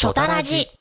チョタラジ。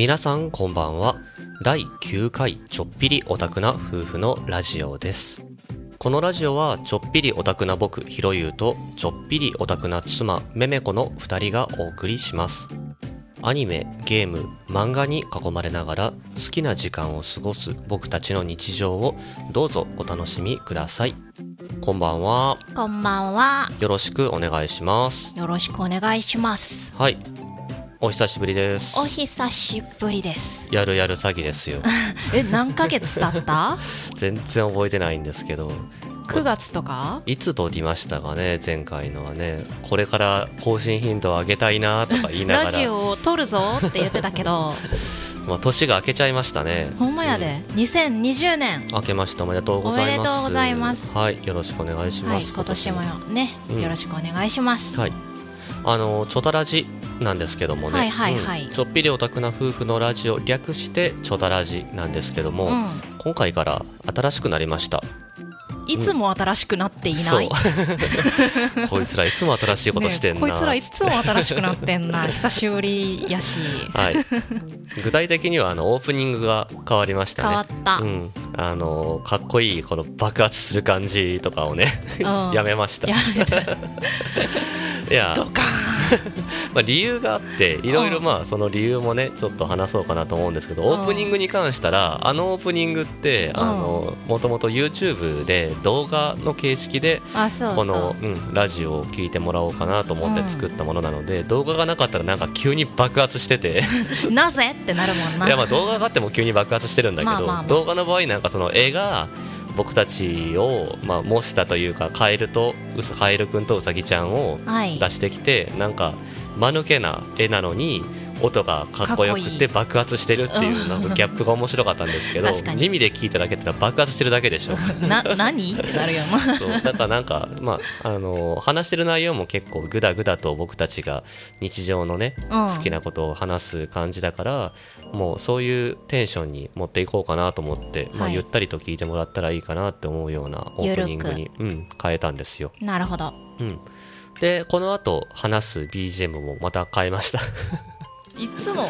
皆さんこんばんは。第9回ちょっぴりオタクな夫婦のラジオです。このラジオはちょっぴりオタクな僕ひろゆうとちょっぴりオタクな妻めめこの2人がお送りします。アニメゲーム漫画に囲まれながら好きな時間を過ごす僕たちの日常をどうぞお楽しみください。こんばんは。こんばんは。よろしくお願いします。よろしくお願いします。はいお久しぶりです。お久しぶりです。やるやる詐欺ですよ。え何ヶ月経った？全然覚えてないんですけど。9月とか？いつ撮りましたかね？前回のはね。これから更新頻度を上げたいなとか言いながら。ラジオを撮るぞって言ってたけど。まあ、年が明けちゃいましたね。ほんまやで、2020年。明けましておめでとうございます。おめでとうございます。はい。よろしくお願いします、はい。今年もよね、うん。よろしくお願いします、はい。あのチョタラジなんですけどもね、はいはいはい。うんちょっぴりオタクな夫婦のラジオ略してチョタラジなんですけども、うん。今回から新しくなりました。いつも新しくなっていない、そう。こいつらいつも新しいことしてんな、ねこいつらいつも新しくなってんな。久しぶりやし。はい、具体的にはあのオープニングが変わりましたね。変わった、うん、あのかっこいいこの爆発する感じとかをね。うん。やめましたいや。ドカ まあ、理由があっていろいろまあその理由もねちょっと話そうかなと思うんですけどうん。オープニングに関したらあのオープニングってあのもともと YouTube で動画の形式でこの、うん、ラジオを聞いてもらおうかなと思って作ったものなので、動画がなかったらなんか急に爆発してて。なぜ？ってなるもんな。いやまあ動画があっても急に爆発してるんだけど、動画の場合なんかその絵が僕たちを、まあ、模したというかカエルとうさカエルくんとウサギちゃんをはい。出してきてなんか間抜けな絵なのに音がかっこよくて爆発してるっていうなんかギャップが面白かったんですけど 耳で聞いただけってのは爆発してるだけでしょ。な何？ってなるよなそうだからなんか、まあ、あの話してる内容も結構グダグダと僕たちが日常のね、うん。好きなことを話す感じだからもうそういうテンションに持っていこうかなと思って、まあ、はい。ゆったりと聞いてもらったらいいかなって思うようなオープニングに、うん、変えたんですよ。なるほど。うん、でこの後話す BGM もまた変えましたいつも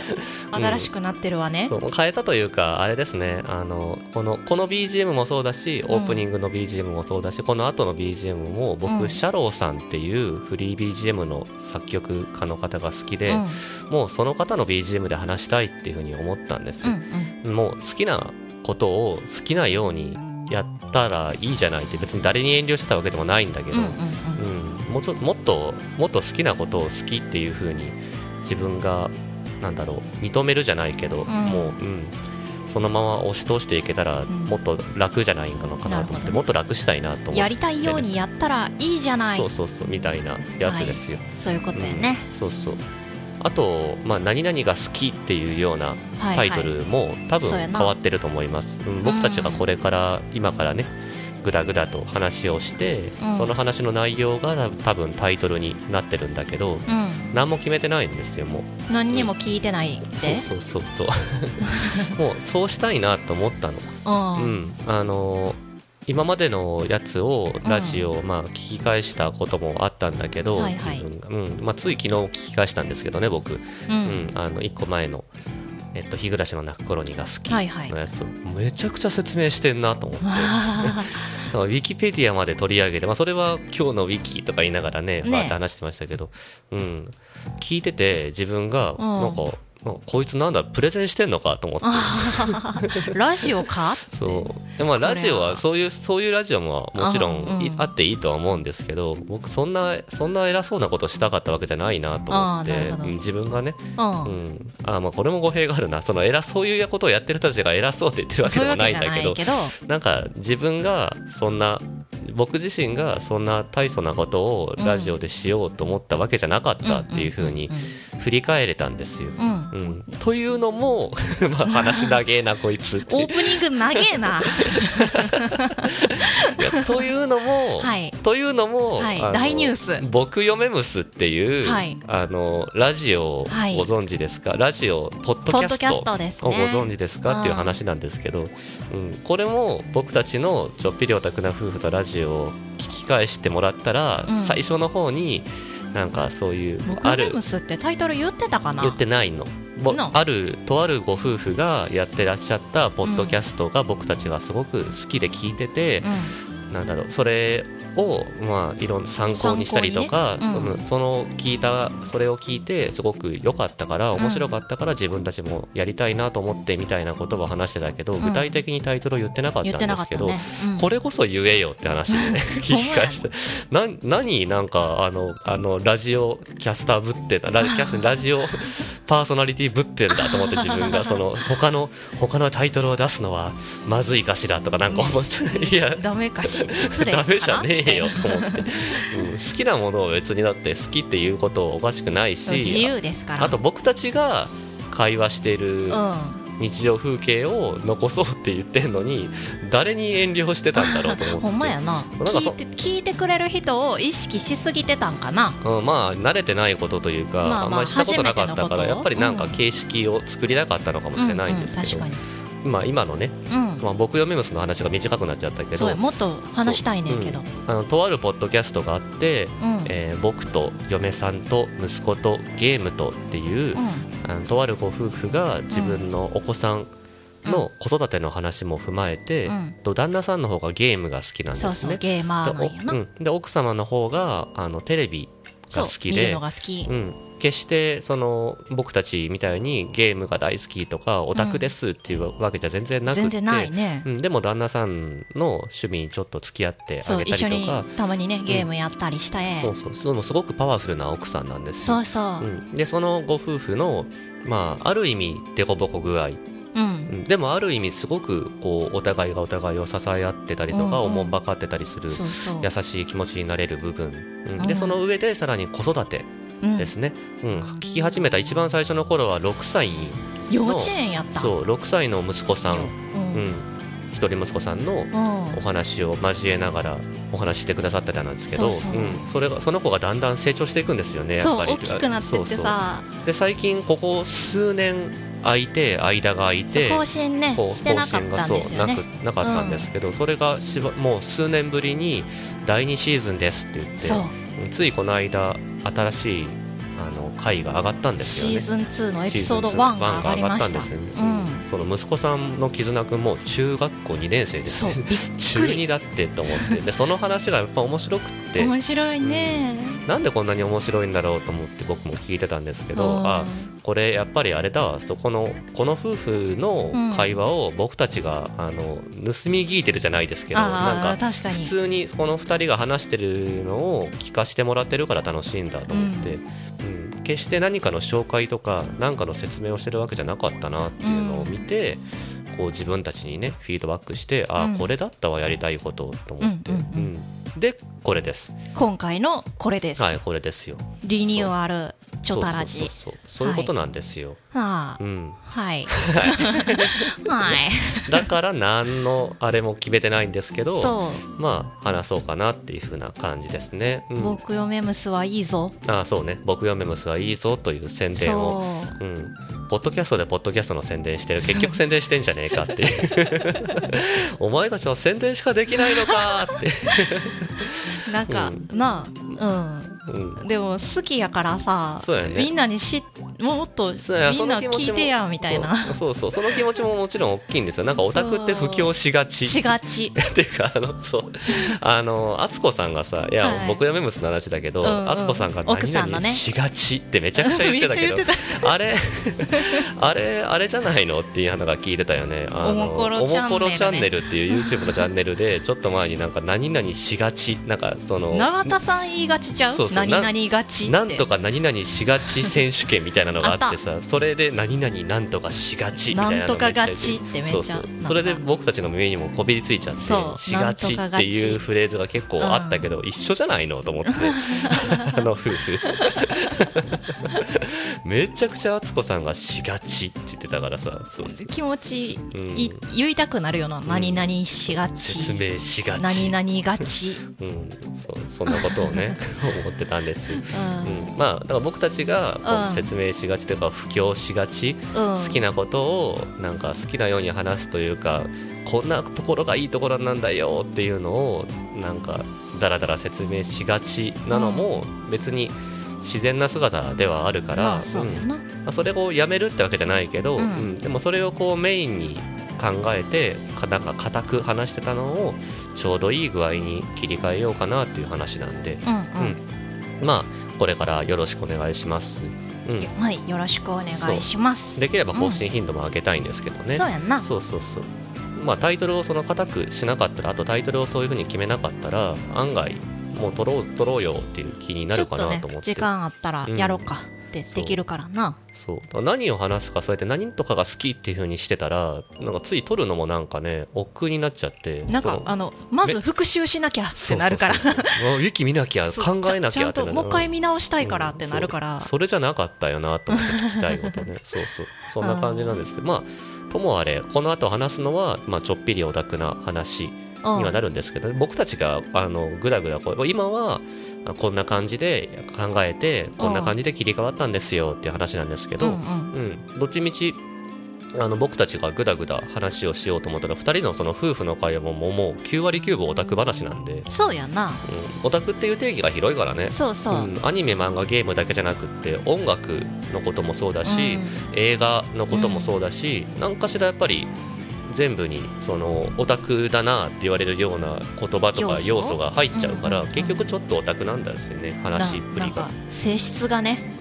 新しくなってるわね、そう変えたというかあれですね。あのこのこの BGM もそうだしオープニングの BGM もそうだし、この後の BGM も僕、うん。シャローさんっていうフリー BGM の作曲家の方が好きで、うん。もうその方の BGM で話したいっていうふうに思ったんです。うんよ、うん。もう好きなことを好きなようにやったらいいじゃないって別に誰に遠慮してたわけでもないんだけど、うんうんうん、もうちょもっともっと好きなことを好きっていう風に自分がなんだろう認めるじゃないけど、ん。もう、うん、そのまま押し通していけたらん。もっと楽じゃないかなかなと思って、もっと楽したいなと思って、やりたいようにやったらいいじゃない。そうそうそうみたいなやつですよ、そういうことだよね、うん。そうそう。あと、まあ、何々が好きっていうようなはいタイトルも多分変わってると思います、うん。僕たちがこれから今からねぐだぐだと話をして、うん。その話の内容が多分タイトルになってるんだけどうん。何も決めてないんですよもう。何にも聞いてないで？そうそうそうそう。もうそうしたいなと思ったの。ううん。んあのー今までのやつをラジオ、まあ、聞き返したこともあったんだけど、はいはい。自分が。うん。まあ、つい昨日聞き返したんですけどね僕、ううん。んあの1個前の「えっと、日暮らしの泣く頃に」が好きのやつをめちゃくちゃ説明してんなと思って、ウィキペディアまで取り上げて、まあ、それは今日のウィキとか言いながらねね。バーって話してましたけど、うん、聞いてて自分がなんかこいつなんだプレゼンしてんのかと思って。ラジオか？そう。でまあラジオはそういうそういうラジオももちろんあっていいとは思うんですけど僕そんなそんな偉そうなことしたかったわけじゃないなと思って自分がね、ううん。ん、あまあこれも語弊があるな。その偉そういうことをやってる人たちが偉そうって言ってるわけでもないんだけど。なんか自分がそんな僕自身がそんな大層なことをラジオでしようと思ったわけじゃなかったっていうふうに振り返れたんですよ。うん。うん、というのも、まあ、話長えなこいつオープニング長えな。というのも、はい。というのも、はい。大ニュース。僕よめむすっていう、はい。あのラジオをはい。ご存知ですか、ラジオポッドキャストをご存知ですか？っていう話なんですけど、うん、これも僕たちのちょっぴりオタクな夫婦とラジオを聞き返してもらったら、うん。最初の方になんかそういう僕あるレムスってタイトル言ってたかな？言ってないの。あるとあるご夫婦がやってらっしゃったポッドキャストが僕たちがすごく好きで聞いてて、うなんだろうそれをまあいろんな参考にしたりとか、ねうんそのその聞いたそれを聞いてすごく良かったから面白かったから自分たちもやりたいなと思ってみたいな言葉を話してたけど、ん。具体的にタイトルを言ってなかったんですけど、ね、うん。これこそ言えよって話でね 聞き返して。な何なんかあのあのラジオキャスターぶってんだラキャスラジオパーソナリティぶってんだと思って自分がその他の他のタイトルを出すのはまずいかしらとかなんか思って。いや。ダメかし失礼ダメじゃねえよと思って、うん好きなものを別にだって好きっていうことおかしくないし自由ですから。あと僕たちが会話してるうん。日常風景を残そうって言ってんのに誰に遠慮してたんだろうと思って。ほんまやな。なんかそ聞いて聞いてくれる人を意識しすぎてたんかな。うん、まあ慣れてないことというか、まあまああんまりしたことなかったからやっぱりなんかうん形式を作りたかったのかもしれないんですけど、うんうん確かまあ、今のね、にうん。まあ、僕よメムスの話が短くなっちゃったけど。もっと話したいねんけど。あのとあるポッドキャストがあって、うん。えー僕と嫁さんと息子とゲームとっていう、あのとあるご夫婦が自分のお子さんの子育ての話も踏まえて、うん。と旦那さんの方がゲームが好きなんですね。そうそうゲーマーでおうん。で奥様の方があのテレビが好きで見るのが好き。うん、決してその僕たちみたいにゲームが大好きとかオタクですっていうわけじゃ全然なくて、ね。うん、でも旦那さんの趣味にちょっと付き合ってあげそう一緒にたりとかたまにねゲームやったりしたえそうそう。そのすごくパワフルな奥さんなんですよ。そうそう。うん、でそのご夫婦の、まあ、ある意味凸凹具合、うん。うん、でもある意味すごくこうお互いがお互いを支え合ってたりとか、うんうん。おもんばかってたりする優しい気持ちになれる部分、うん。うん。でその上でさらに子育て。うんですね、うん。聞き始めた一番最初の頃は6歳に幼稚園やった？そう6歳の息子さん、ううん。ん、一人息子さんのうん。お話を交えながらお話ししてくださってたんですけどそうん。それがその子がだんだん成長していくんですよねやっぱり。そう大きくなってってさ。そうで最近ここ数年空いて間が空いて更新ねしてなかったんですよね。なくなかったんですけど、それがしばもう数年ぶりに第2シーズンですって言ってそうついこの間新しいあの回が上がったんですよね。シーズン2のエピソードシーズン1が上がりました。ワンが上がったんですよね。うん。その息子さんの絆くんも中学校2年生です中くり。2だってと思って。でその話がやっぱ面白くって。面白いね。なんでこんなに面白いんだろうと思って僕も聞いてたんですけど、うん。あこれやっぱりあれだわそこのこの夫婦の会話を僕たちが、あの盗み聞いてるじゃないですけどあなんか普通にこの2人が話してるのを聞かせてもらってるから楽しいんだと思って、うん。決して何かの紹介とか何かの説明をしてるわけじゃなかったなっていうのを見て、こう自分たちにねフィードバックしてああ、うん。これだったわやりたいことと思って、でこれです。今回のこれです。はいこれですよ。リニューアルチョタラジ。そうそうそうそう。そういうことなんですよ、ああうん、はい。はい。だから何のあれも決めてないんですけどそまあ話そうかなっていう風な感じですね、う、うん。僕よメムスはいいぞ。ああそうね。僕よメムスはいいぞという宣伝を。そう。うん、ポッドキャストでポッドキャストの宣伝してる。結局宣伝してんじゃねえかっていう。お前たちは宣伝しかできないのかって、なんか、うなあうん、うん。でも好きやからさそうやね。みんなにしもっとみんな聞いてやみたいな。そうそうその気持ちももちろん大きいんですよ。なんかオタクって布教しがち。しがち。っていうかあのそう。あの敦子さんがさいや、はい。僕やめむすの話だけどうんうん。敦子さんが何々しがちってめちゃくちゃ言ってたけど めっちゃ言あれあれあれじゃないのっていうのが聞いてたよね。あのおもころチャンネルね。おもころチャンネルっていう YouTube のチャンネルでちょっと前になんか何々しがち。なんかその永田さん言いがちちゃう？そうそう。何々がちって。なんとか何々しがち選手権みたいなのがあってさそれで何々なんとかしがちみたいなとがちってめっちゃそうそう。なんか。それで僕たちの耳にもこびりついちゃってしがちっていうフレーズが結構あったけど、一緒じゃないのと思って。あの夫婦めちゃくちゃ敦子さんがしがちって言ってたからさ気持ちうん。い言いたくなるよな、何々しがち。説明しがち。何々がち、うん、そうそんなことをね 思ってたんです、ううんん、まあだから僕たちが説明しがちというか布教しがち、うん、好きなことをなんか好きなように話すというかこんなところがいいところなんだよっていうのをなんかだらだら説明しがちなのも別に自然な姿ではあるから、まあそううん。まあ、それをやめるってわけじゃないけど、うん。うん。でもそれをこうメインに考えてかなんか固く話してたのをちょうどいい具合に切り替えようかなっていう話なんで、うんうん。まあこれからよろしくお願いします。うん、はいよろしくお願いします。できれば更新頻度も上げたいんですけどね。そうやんな。そうそうそう。まあタイトルをその固くしなかったらあとタイトルをそういうふうに決めなかったら案外もう取ろう取ろうよっていう気になるかなと思ってちょっとね時間あったらやろうかってできるからな、そう。だから何を話すかそうやって何とかが好きっていうふうにしてたらなんかつい取るのもなんかね億劫になっちゃって。なんかあのまず復習しなきゃってそうなるからそう。そうそうウィキ見なきゃそう。考えなきゃってちゃんともう一回見直したいからってなるから、うんそう。それじゃなかったよなと思って聞きたいことね。そうそう。そんな感じなんですけど。まあともあれこの後話すのは、まあ、ちょっぴりオタクな話。うんにはなるんですけど、僕たちがあのぐだぐだこう今はあこんな感じで考えてこんな感じで切り替わったんですよっていう話なんですけど、うんうん。うん、どっちみちあの僕たちがぐだぐだ話をしようと思ったら2人のその夫婦の会話ももうもう9割9分オタク話なんで、そうやな。うん、オタクっていう定義が広いからね。そうそう、うん、アニメ漫画ゲームだけじゃなくって音楽のこともそうだし、映画のこともそうだし、何かしらやっぱり全部にそのオタクだなって言われるような言葉とか要素？が入っちゃうから、うんうんうん結局ちょっとオタクなんですよねな話っぷりが。性質がね、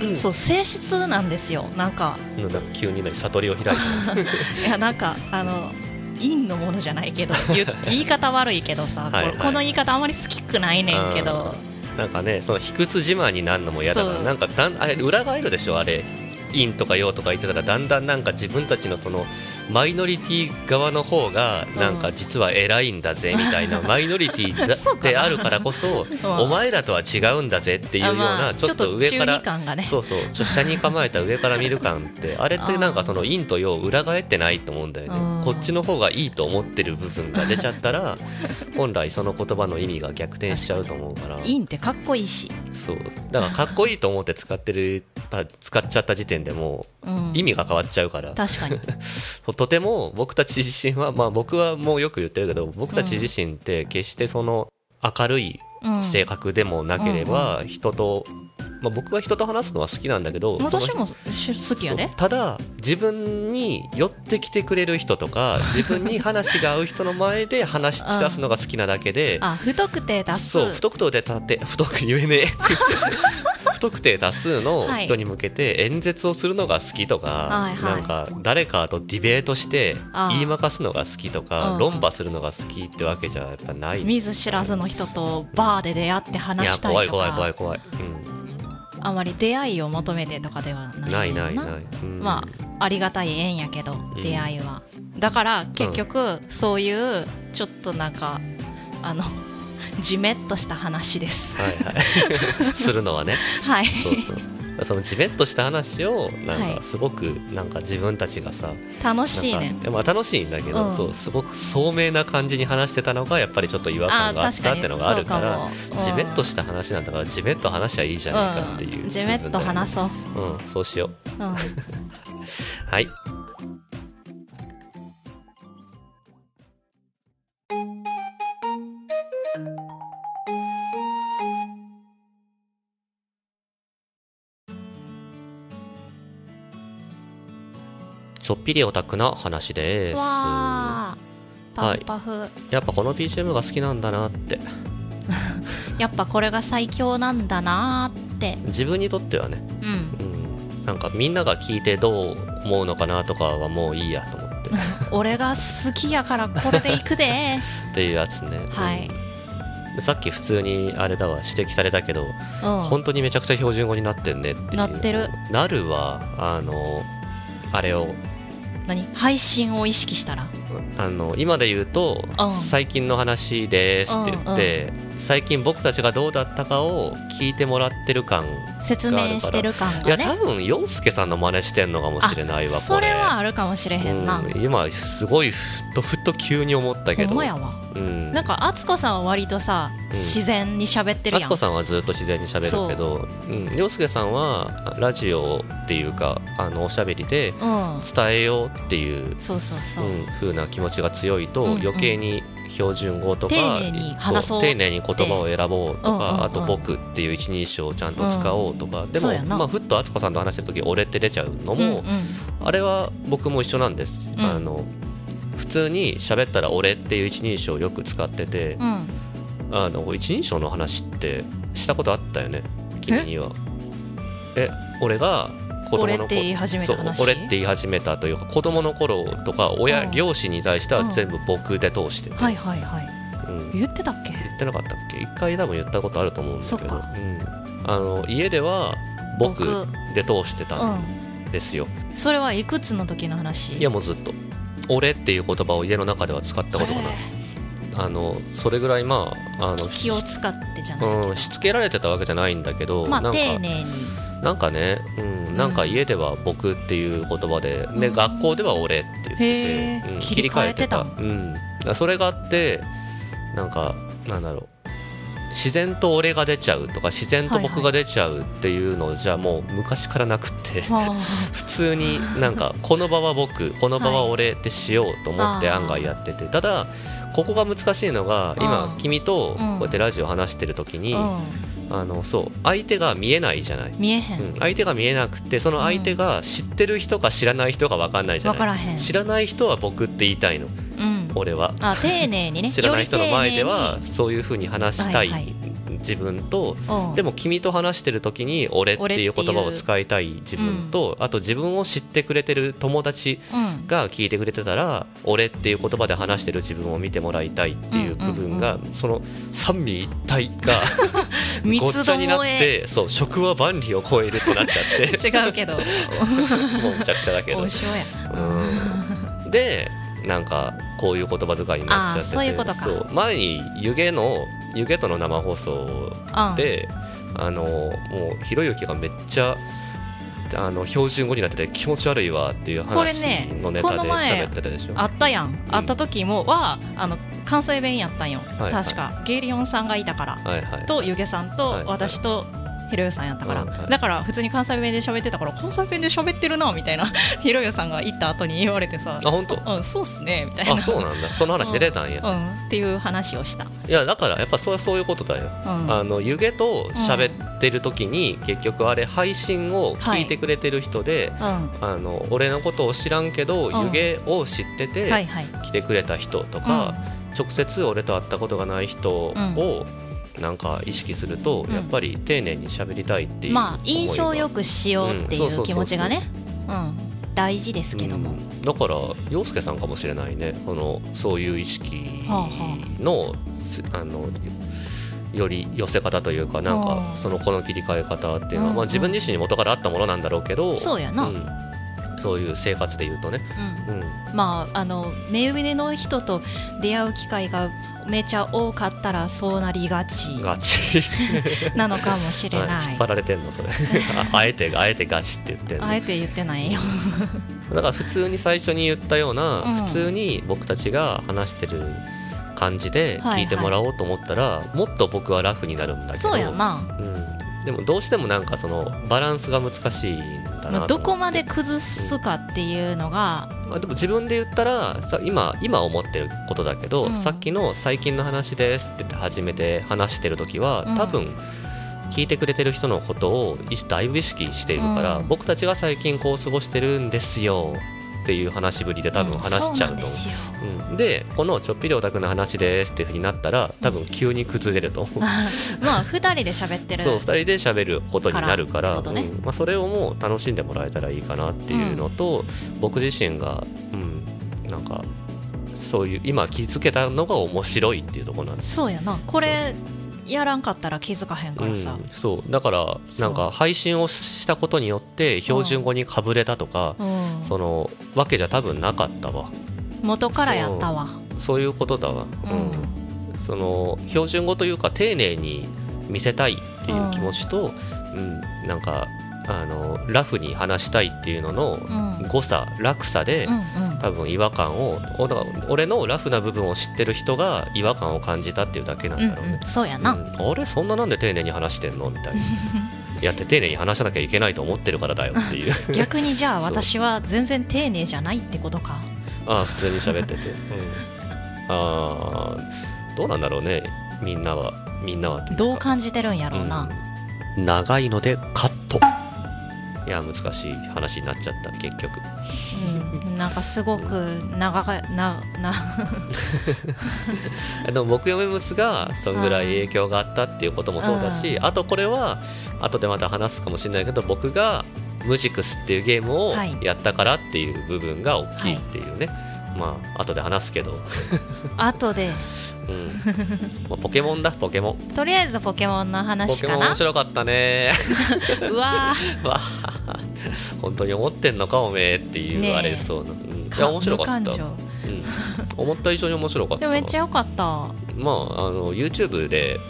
うん。そう性質なんですよ。なんか。なんか急に何悟りを開いた いやなんかあの陰のものじゃないけど言 言い方悪いけどさ、はいはいここの言い方あんまり好きくないねんけど。なんかねその卑屈自慢になるのも嫌だからなんかだんあれ裏返るでしょあれ陰とか陽とか言ってたらだんだんなんか自分たちのそのマイノリティ側の方がなんか実は偉いんだぜみたいな、マイノリティであるからこそお前らとは違うんだぜっていうようなちょっと上か中らそうそう下に構えた上から見る感って あれってなんかその陰と陽裏返ってないと思うんだようん。ねこっちの方がいいと思ってる部分が出ちゃったら 本来その言葉の意味が逆転しちゃうと思うから。陰ってかっこいいし、そう。だからかっこいいと思って使ってるた使っちゃった時点でもうん。う意味が変わっちゃうから、確かに。とても僕たち自身はまあ僕はもうよく言ってるけど僕たち自身って決してその明るいうん。性格でもなければ人と、まあ、僕は人と話すのは好きなんだけど私もし好きやで。そうただ自分に寄ってきてくれる人とか 自分に話が合う人の前で話し出すのが好きなだけであ太くて出すそう不特定で立って不特言えねえ 不特定多数の人に向けて演説をするのが好きとか、なんか誰かとディベートして言いまかすのが好きとかうん。論破するのが好きってわけじゃやっぱない。い見ず知らずの人とバーで出会って話やしたいとか。怖い怖い怖い怖い、あまり出会いを求めてとかではうん、ないな。いよないない、うん。まあありがたい縁やけどん。出会いは、だから結局そういうちょっとなんかあのじめっとした話です。はいはい。するのはね。はい。そうそう。そのじめっとした話をなんはい。かすごくなんか自分たちがさ、楽しいね。まあ楽しいんだけど、うん。そうすごく聡明な感じに話してたのがやっぱりちょっと違和感があったってのがあるからじめっとした話なんだからじめっと話しゃいいじゃないかっていう、うん、じめっと話そう、う。うん。そうしよう。うん、はいょっぴりオタクな話です。パフパフ、やっぱこの BGM が好きなんだなって。やっぱこれが最強なんだなーって。自分にとってはね、うん。うん、なんかみんなが聞いてどう思うのかなとかはもういいやと思って。俺が好きやからこれでいくで。っていうやつね、はい、でさっき普通にあれだわ指摘されたけど、うん、本当にめちゃくちゃ標準語になってんねっていう。なってる。なるはあのあれを何？配信を意識したら。あの今で言うとうん「最近の話です」って言って、最近僕たちがどうだったかを聞いてもらってる感説明してる感いや多分洋介さんの真似してんのかもしれないわあそこれ。れはあるかもしれへんな、うん今すごいふっとふっと急に思ったけど。うん。なんか敦子さんは割とさ、うん。自然に喋ってるやん。あつこさんはずっと自然に喋るけどうん。洋介さんはラジオっていうかあのおしゃべりでうん。伝えようっていうそうそうそう、うん、風な気持ちが強いと、うんうん。余計に標準語とか丁寧に話そう丁寧に言葉を選ぼうとか、うんうんうん。あと「僕」っていう一人称をちゃんと使おうとか、でもまあ、ふっと敦子さんと話してる時「俺」って出ちゃうのうんも、あれは僕も一緒なんです、うん。あの普通に喋ったら「俺」っていう一人称をよく使ってて、あの一人称の話ってしたことあったよね君には。え俺が子供俺のって言い始めた話？俺って言い始めたというか子供の頃とか親、うん。両親に対しては全部僕で通してて、はいはいはい。うん、言ってたっけ？言ってなかったっけ？一回多分言ったことあると思うんだけど。うん、あの家では僕僕で通してたうんですよ、それはいくつの時の話？いやもうずっと。俺っていう言葉を家の中では使ったことがない。あのそれぐらいまああの気を使ってじゃないけど、うん、しつけられてたわけじゃないんだけど、まあ丁寧になんかね、うん、なんか家では僕っていう言葉で、でうん。学校では俺って言ってうん切り替えてた。うん、それがあってなんかなんだろう。自然と俺が出ちゃうとか自然と僕が出ちゃうっていうのじゃもう昔からなくって、は 普通になんかこの場は僕この場は俺ってしようと思ってはい案外やってて。ただここが難しいのが今うん君とこうやってラジオ話してる時に、ああのそう相手が見えないじゃない、うん、見えへん、うん、相手が見えなくてその相手が知ってる人か知らない人か分かんないじゃない。分からへん。知らない人は僕って言いたいの。うん、俺は。あ丁寧にね。知らない人の前でよはそういうふうに話したい。はいはい自分とでも君と話してる時に俺っていう言葉を使いたい自分とあと自分を知ってくれてる友達うん。が聞いてくれてたら俺っていう言葉で話してる自分を見てもらいたいっていう部分がうんその三位一体が 三ごっつちゃになってそう職は万里を超えるってなっちゃって。違うけど。もうむちゃくちゃだけど。うん。でなんかこういう言葉遣いになっちゃってて。そういうことか。前に湯気の湯気との生放送うん。で、あのもうひろゆきがめっちゃあの標準語になってて気持ち悪いわっていう話ねのネタで喋ってたでしょ、あったやん、会った時もはあの関西弁やったんよ、はい確か。ゲイリオンさんがいたから。はいはい。とゆげさんとはい。私とひろゆさんやったから、はいはい。だから普通に関西弁で喋ってたから関西弁で喋ってるなみたいな ひろゆさんが行った後に言われてさあ本当？うんそうっすねみたいな。あそうなんだ。その話出てたんや、うん、っていう話をした、いやだからやっぱそうそういうことだよ、うん、あの湯気と喋ってる時に、結局あれ配信を聞いてくれてる人で、うん。あの俺のことを知らんけど、うん。湯気を知ってて、はいはい。来てくれた人とか、直接俺と会ったことがない人をなんか意識すると、うん。やっぱり丁寧に喋りたいっていうまあ印象よくしようっていう気持ちがね。うん。大事ですけども、うん。だから洋介さんかもしれないね。そのそういう意識はの,す、あのより寄せ方というかなんはかあ。そのこの切り替え方っていうのは、うんまあ、自分自身に元からあったものなんだろうけどそうやな、んそういう生活で言うとね、うん。うん、まああの目上の人と出会う機会がめちゃ多かったらそうなりがちガチ なのかもしれはい。ない、引っ張られてんのそれ。あ あえてあえてガチって言ってあえて言ってないよ、だから普通に最初に言ったような、うん。普通に僕たちが話してる感じではいはい。聞いてもらおうと思ったら、もっと僕はラフになるんだけど。そうやな、うん、でもどうしてもなんかそのバランスが難しいんだなまあ、どこまで崩すかっていうのが、まあ、でも自分で言ったらさ今今思ってることだけど、うん。さっきの「最近の話です」って言って初めて話してる時はうん。多分聞いてくれてる人のことをいだいぶ意識しているから、うん。僕たちが最近こう過ごしてるんですよっていう話ぶりで多分話しちゃうと思う。うなんでこの「ちょっぴりオタクの話です」っていうふうになったら多分急に崩れると。思う、まあ2人で喋ってるそう2人で喋ることになるからね。うん。まあ、それをもう楽しんでもらえたらいいかなっていうのと、僕自身が、うん、なんかそういう今気づけたのが面白いっていうところなんですそうやな。これやらんかったら気づかへんからさ、うん、そう。だからなんか配信をしたことによって標準語にかぶれたとか、うん。そのわけじゃ多分なかったわ。元からやったわ。そう。いうことだわ、うん。その標準語というか丁寧に見せたいっていう気持ちと、うんなんかあのラフに話したいっていうののうん。誤差落差で、うんうん。多分違和感を俺のラフな部分を知ってる人が違和感を感じたっていうだけなんうんだろうね。うん、そうやな、うん。あれ？そんななんで丁寧に話してんの？みたいな。いやって丁寧に話さなきゃいけないと思ってるからだよっていう。逆にじゃあ私は全然丁寧じゃないってことか。ああ普通に喋ってて、うん、ああどうなんだろうね。みんなはみんなはどう感じてるんやろうな、うん。長いのでカットいや難しい話になっちゃった結局。うん、なんかすごく長がななでも僕嫁娘がそんぐらい影響があったっていうこともそうだし、あとこれは後でまた話すかもしれないけど僕がムジクスっていうゲームをはい。やったからっていう部分が大きいっていうね、まあ後で話すけど、後でうん、ポケモンだポケモン。とりあえずポケモンのポケ話かな。モン面白かったね。うわー。わあ本当に思ってんのかおめえっていう、ねえ。あれそうな、うん、いかや面白かった、無感情。うん、思った以上に面白かった。でもめっちゃ良かった。まああの YouTube で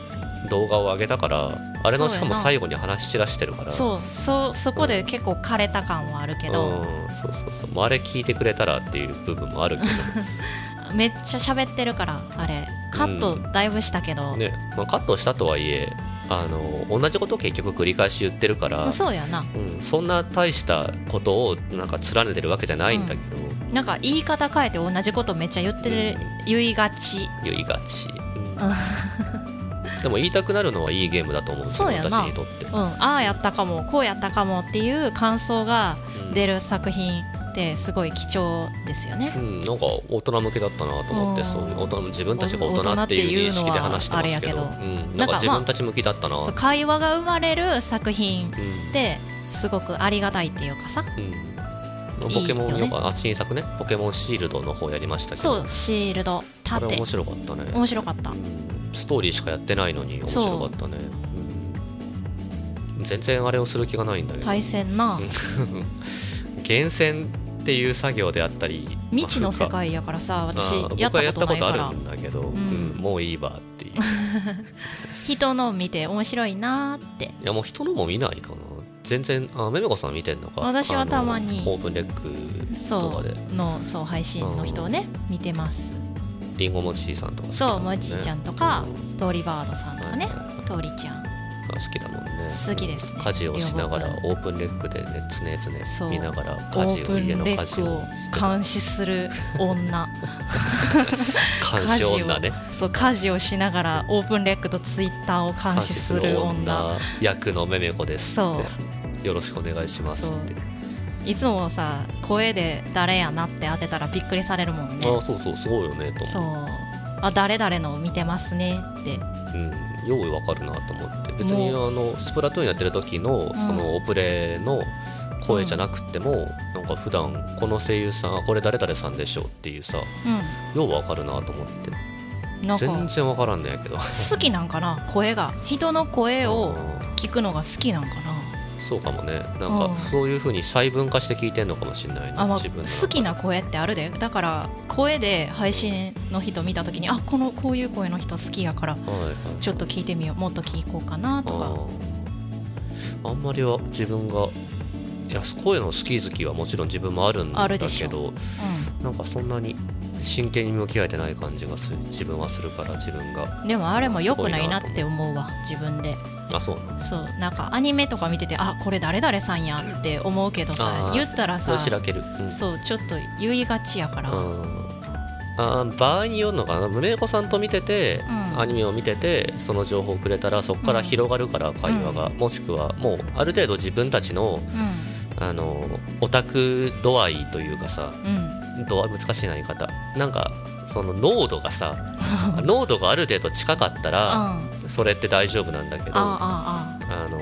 動画を上げたからあれのしかもそうやな。最後に話し散らしてるから。そうそそこで結構枯れた感はあるけど、うん、そうそうそう。あれ聞いてくれたらっていう部分もあるけ めっちゃ喋ってるからあれ。カットだいぶしたけど、ど、ね。まあ、カットしたとはいえあの同じことを結局繰り返し言ってるから、まあそうやな。うん、そんな大したことをなんか連ねてるわけじゃないんだけど、なんか言い方変えて同じことめっちゃ言ってる、言いがち。言いがち、うん。でも言いたくなるのはいいゲームだと思う自分そうやな。たちにとって、うん。ああやったかもこうやったかもっていう感想がうん。出る作品ってすごい貴重ですよね。う、ん、なんか大人向けだったなと思ってうん。そう大人自分たちが大人っていう認識で話してますけど。なんんか自分たち向きだったな、そう会話が生まれる作品うんってすごくありがたいっていうかさ。うん。ポケモンよかあ新作ね。ポケモンシールドの方やりましたけど。そうシールド。盾あれ面白かったね。面白かった。うん。ストーリーしかやってないのに面白かったね。う。ん。全然あれをする気がないんだけど。対戦な。厳選っていう作業であったり未知の世ま界やからさあ私やったことあるんだけど、んうん。もういいわっていう。人の見て面白いなーって。いやもう人のも見ないかな。全然あめめこさん見てんのか。私はたまに。オープンレックとそかで。うのそう配信の人をね見てます。りんごもちさんとかそうもちちゃんとかうん。通りバードさんとかねはいはいはい。通りちゃんが好きだもんね。好きですね。家事をしながらオープンレックでね常々見ながらオ家事を家のレ家事を監視する女。監視女ね。そう家事をしながらオープンレックとツイッターを監視する女。役のめめこですそって。よろしくお願いしますって。いつもさ声で誰やなって当てたらびっくりされるもんね。あそうそうすごいよねとそうあ誰々の見てますねって。うんようわかるなと思って。別にあものスプラトゥーンやってる時のそのオプレの声じゃなくても、なんか普段この声優さんあこれ誰々さんでしょっていうさうようわかるなと思って。全然わからんねやけど。好きなんかな声が。人の声をうん聞くのが好きなんかなそうかもね。なんかうん。そういうふうに細分化して聞いてんのかもしれないねあ、まあ、自分の好きな声ってあるで。だから声で配信の人見た時にあこのこういう声の人好きやからはいはい。ちょっと聞いてみよう。もっと聞こうかなとか。あんまりは自分がいや声の好き好きはもちろん自分もあるんだけどなんかそんなに真剣に向き合えてない感じがする自分はするから自分が。うん、でもあれも良くないなって思うわ自分で。あそうそうなんかアニメとか見ててあこれ誰々さんやって思うけどさ言ったらさしらける、うん。そうちょっと言いがちやから、うん。あー場合によるのかな。梅子さんと見てて、うん。アニメを見ててその情報をくれたらそこから広がるから会話が、もしくはもうある程度自分たちのあのオタク度合いというかさうん。うん度合い難しいな言い方。なんかその濃度がさ 濃度がある程度近かったらあそれって大丈夫なんだけどあの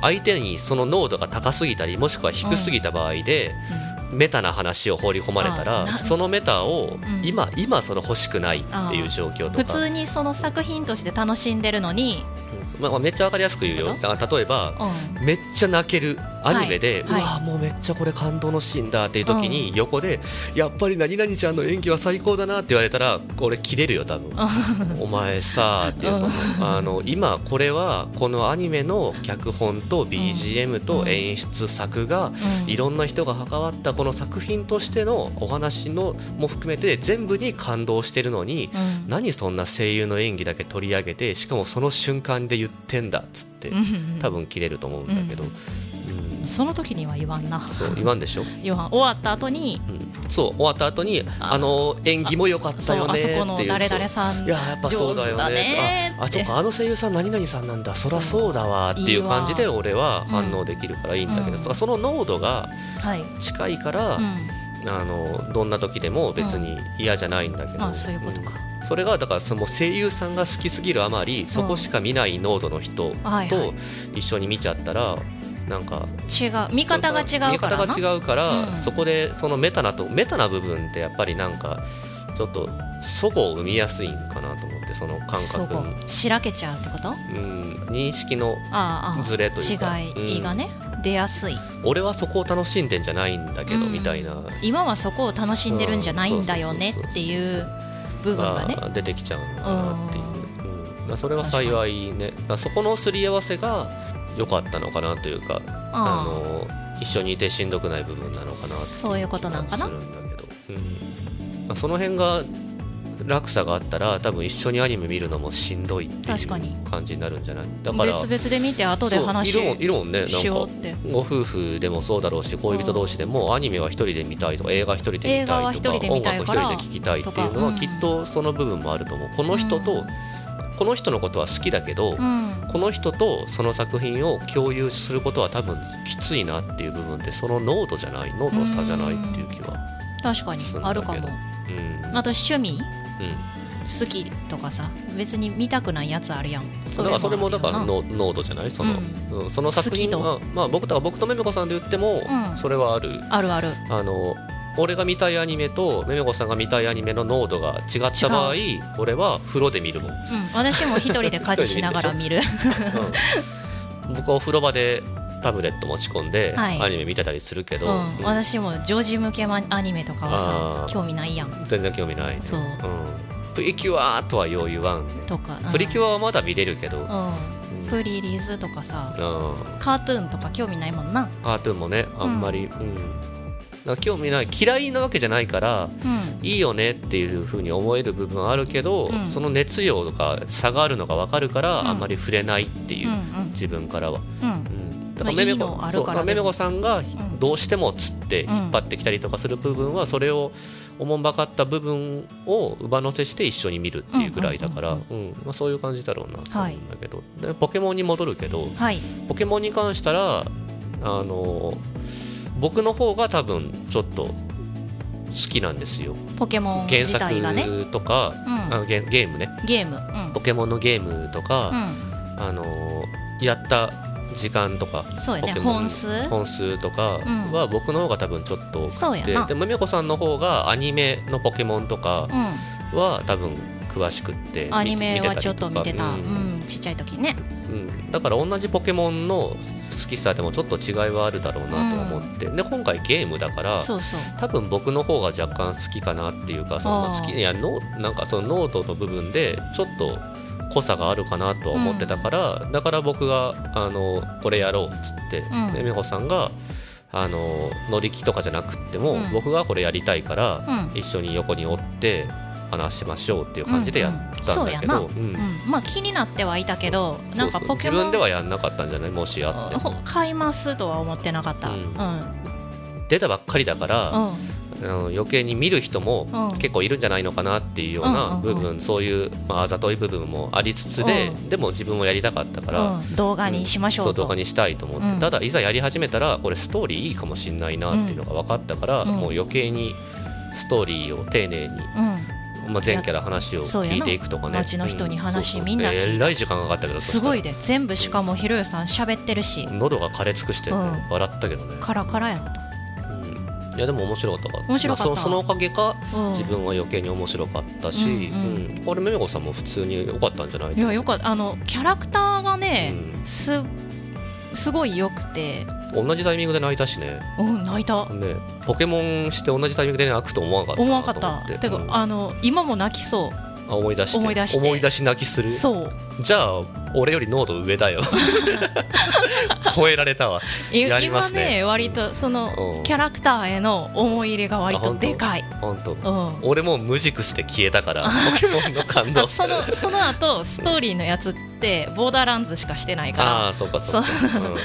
相手にその濃度が高すぎたりもしくは低すぎた場合で、あ、メタな話を放り込まれたらそのメタをん。今、今その欲しくないっていう状況うん、とか普通にその作品として楽しんでるのにまあ、めっちゃわかりやすく言うよ。だから例えばうん。めっちゃ泣けるアニメで、はい。うわもうめっちゃこれ感動のシーンだっていう時に横で、やっぱり何々ちゃんの演技は最高だなって言われたら俺切れるよ多分。お前さって言うと思う、あの今これはこのアニメの脚本と BGM と演出作がうん。いろんな人が関わったこの作品としてのお話のも含めて全部に感動してるのに、うん。何そんな声優の演技だけ取り上げてしかもその瞬間で言ってんだっつってうん。多分切れると思うんだけど、うん。その時には言わんな。そう言わんでしょ、言わん。終わった後に。うん。そう終わった後にあ。あの演技も良かったよねっていう。あそこの誰々さんいややっぱそうだよね。ねああそうかあの声優さん何々さんなんだ。そりゃそうだわっていう感じで俺は反応できるからいいんだけど、うん。その濃度がはい、近いから、うん、あのどんな時でも別に嫌じゃないんだけど、あそういうことか、うん。それがだからその声優さんが好きすぎるあまりそこしか見ない濃度の人と一緒に見ちゃったらなんか違う。見方が違うからな。見方が違うから、うん。そこでそのメタなとメタな部分ってやっぱりなんかちょっと齟齬を生みやすいんかなと思ってその感そ覚こしらけちゃうってこと？うん。認識のズレというか。違いがね、出やすい。俺はそこを楽しんでんじゃないんだけど、うん。みたいな。今はそこを楽しんでるんじゃないんだよねっていう部分がね。が出てきちゃうのかなっていう、うん。まあそれは幸いね。そこのすり合わせが良かったのかなというかああ。の一緒にいてしんどくない部分なのかなってそういうことなんかな？するんだけど、うん。まあ、その辺が落差があったら多分一緒にアニメ見るのもしんどいっていう確かに。感じになるんじゃない？だあから別々で見て後で話そういるもんねなんかしようって。ご夫婦でもそうだろうし恋人同士でもアニメは一人で見たいとか映画一人で見たいとか音楽一人で聴きたいっていうのはきっとその部分もあると思う。この人と、うんこの人のことは好きだけど、うん。この人とその作品を共有することは多分きついなっていう部分でその濃度じゃない濃度の差じゃないっていう気は確かにあるかも。うん、あと趣味？うん、好きとかさ別に見たくないやつあるやん。だからそれもだからあるよの濃度じゃない？その,、ううん。その作品は、まあ、僕とか僕とめめこさんで言っても、うん。それはある。なあるある。あの俺が見たいアニメとめめこさんが見たいアニメの濃度が違った場合俺は風呂で見るもん、うん。私も一人で家事しながら見る。うん。僕はお風呂場でタブレット持ち込んではい。アニメ見てたりするけど、うん。うん。私も常時向けアニメとかはさ興味ないやん。全然興味ない、そう。うん、プリキュアとはよう言わん。とかプリキュアはまだ見れるけど、うん。うん。プリリーズとかさうん。カートゥーンとか興味ないもんな。カートゥーンもねあんまり、うん。興味ない。嫌いなわけじゃないからうん。いいよねっていうふうに思える部分はあるけど、うん。その熱量とか差があるのが分かるから、うん。あんまり触れないっていう、うん自分からは。うんうん。うん、だまあめめこまあめめこさんがんどうしてもつって引っ張ってきたりとかする部分はそれをおもんばかった部分を上乗せして一緒に見るっていうぐらいだから、そういう感じだろうなと思はいうんだけど、でポケモンに戻るけどはい。ポケモンに関したらあの僕の方が多分ちょっと好きなんですよ。ポケモン原自体がね。作とか、うん。あのゲゲームね。ゲーム。うん。ポケモンのゲームとか、うあのやった時間とかんそうやね。本数？本数とかうん。は僕の方が多分ちょっと多くてでもめこさんの方がアニメのポケモンとかうは多分詳しくってんアニメはちょっと見てた。ううんんちっちゃい時ね。うん。だから同じポケモンの好きさでもちょっと違いはあるだろうなと思って、で今回ゲームだから多分僕の方が若干好きかなっていうかその好きいやのなんかその濃度の部分でちょっと濃さがあるかなとは思ってたから、だから僕があのこれやろうっつって、うん。で美穂さんがあの乗り気とかじゃなくっても、うん。僕がこれやりたいから、うん。一緒に横におって話しましょうっていう感じでやったんだけど、うん。うん。まあ気になってはいたけどなんかポケモン自分ではやんなかったんじゃない？もしあって買いますとは思ってなかった。ううん。ん出たばっかりだから、うん余計に見る人もうん。結構いるんじゃないのかなっていうよううんな部分、そういう、まあ、あざとい部分もありつつで、うん。でも自分もやりたかったから、うん。動画にしましょうと。そう動画にしたいと思って、うん。ただいざやり始めたらこれストーリーいいかもしれないなっていうのが分かったから、うん。もう余計にストーリーを丁寧に、うん。まあ、全キャラ話を聞いていくとかね。街の人に話うんみんなえらい時間かかったけどすごいでで全部しかもひろゆさん喋ってるし。喉が枯れ尽くして笑ったけどね、カラカラやった。うんいやでも面白かった。から面白かった。まあそのおかげかうん。自分は余計に面白かったし、ううんん。ん。これめめこさんも普通に良かったんじゃない？いやよかった。あのキャラクターがね、うん。すすごい良くて。同じタイミングで泣いたしね。うん泣いた。ね。ポケモンして同じタイミングで泣くと思わなかった思わなかった。てか、うん。あの今も泣きそう。あ思い出して。思い出して。泣きする？そう。じゃあ俺より濃度上だよ。超えられたわ。いやりますね。今ね割とそのうん。キャラクターへの思い入れが割とでかい、本当？うん、俺もうムジクスで消えたから ポケモンの感動。あそのその後ストーリーのやつってボーダーランズしかしてないかああそうかそうか。う。ん。ら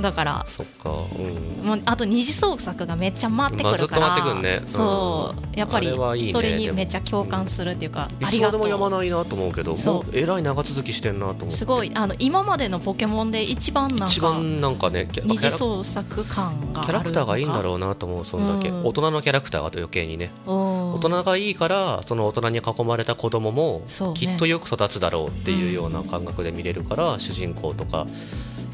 だから。そっか。うん。もうあと二次創作がめっちゃ回ってくるから、まあずっと回ってくるね。うん。そう。やっぱりそれにめっちゃ共感するっていうか、あいつまでもりがとう。やまないなと思うけどそう。もうえらい長続きしてんなと思って。すごいあの今までのポケモンで一番なんか一番なんかねキャ二次創作感があるキャラクターがいいんだうろうなと思うそん。だけうん大人のキャラクターが余計にね。大大人がいいからその大人に囲まれた子供もきっとよく育つだろうっていうような感覚で見れるから主人公とか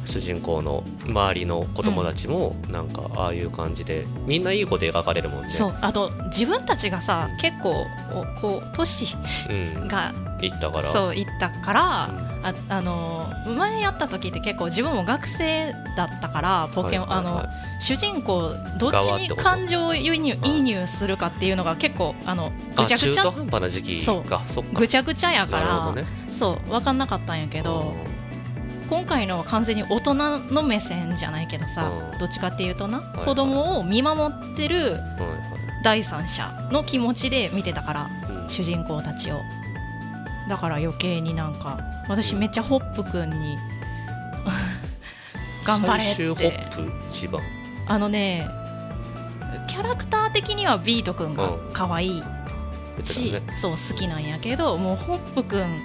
主人公の周りの子供たちもなんかああいう感じでみんないい子で描かれるもんね。そう。あと自分たちがさ結構おこう年うん。がいったから。そういったからうん。ああの前やった時って結構自分も学生だったからポケモン、はいはいはい。あの主人公どっちに感情を移入はい移入するかっていうのが結構あのぐあちゃぐちゃ半端な時期かそっか。ぐちゃぐちゃやから、ね。そう分かんなかったんやけど今回のは完全に大人の目線じゃないけどさうん。どっちかっていうとな、いはい。子供を見守ってる第三者の気持ちで見てたからはいうん。主人公たちを。だから余計になんか私めっちゃホップくんに 頑張れって。あのねキャラクター的にはビートくん。が可愛いし、言ってたね。そう好きなんやけどもうホップくん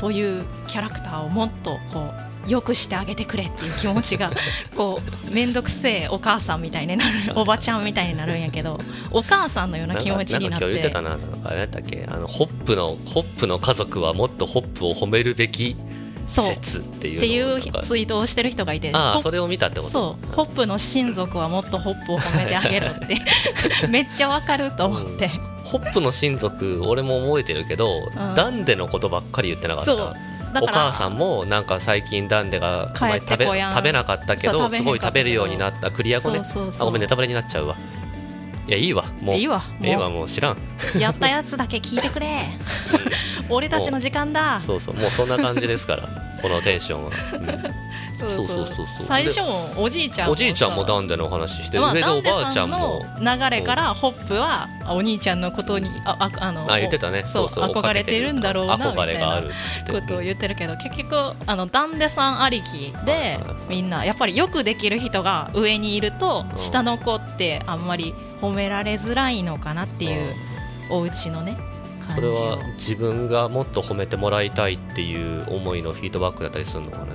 というキャラクターをもっとこうよくしてあげてくれっていう気持ちが こう面倒くせえお母さんみたいになるおばちゃんみたいになるんやけどお母さんのような気持ちになっんか今日言っててたななんかあれだったっけあのホップのホップの家族はもっとホップを褒めるべきそう。っていうツイートをしてる人がいてそれを見たってこと？そう。ホップの親族はもっとホップを褒めてあげるって。めっちゃわかると思って、ホップの親族俺も覚えてるけど、ん。ダンデのことばっかり言ってなかった。お母さんもなんか最近ダンデが帰って食べ食べなかったけどすごい食べるようになった。クリア後ね。あごめんネタバレになっちゃうわ。いやいいわ。もう。いいわ。もう。知らん。やったやつだけ聞いてくれ。俺たちの時間だ。そうそう。もうそんな感じですから。このテンションは、そうそうそう。そうそう最初もおじいちゃんうんおじいちゃんもンダンデの話して、まあ、上でダンデおばあちゃんも。の流れからホップはあお兄ちゃんのことにあああのあ言ってたね。そう憧れてるんだろうなみ憧たいなことを言ってるけど結局あのダンデさんありきでみんなやっぱりよくできる人が上にいるとうん。下の子ってあんまり褒められづらいのかなっていうお家のねそれは自分がもっと褒めてもらいたいっていう思いのフィードバックだったりするのかね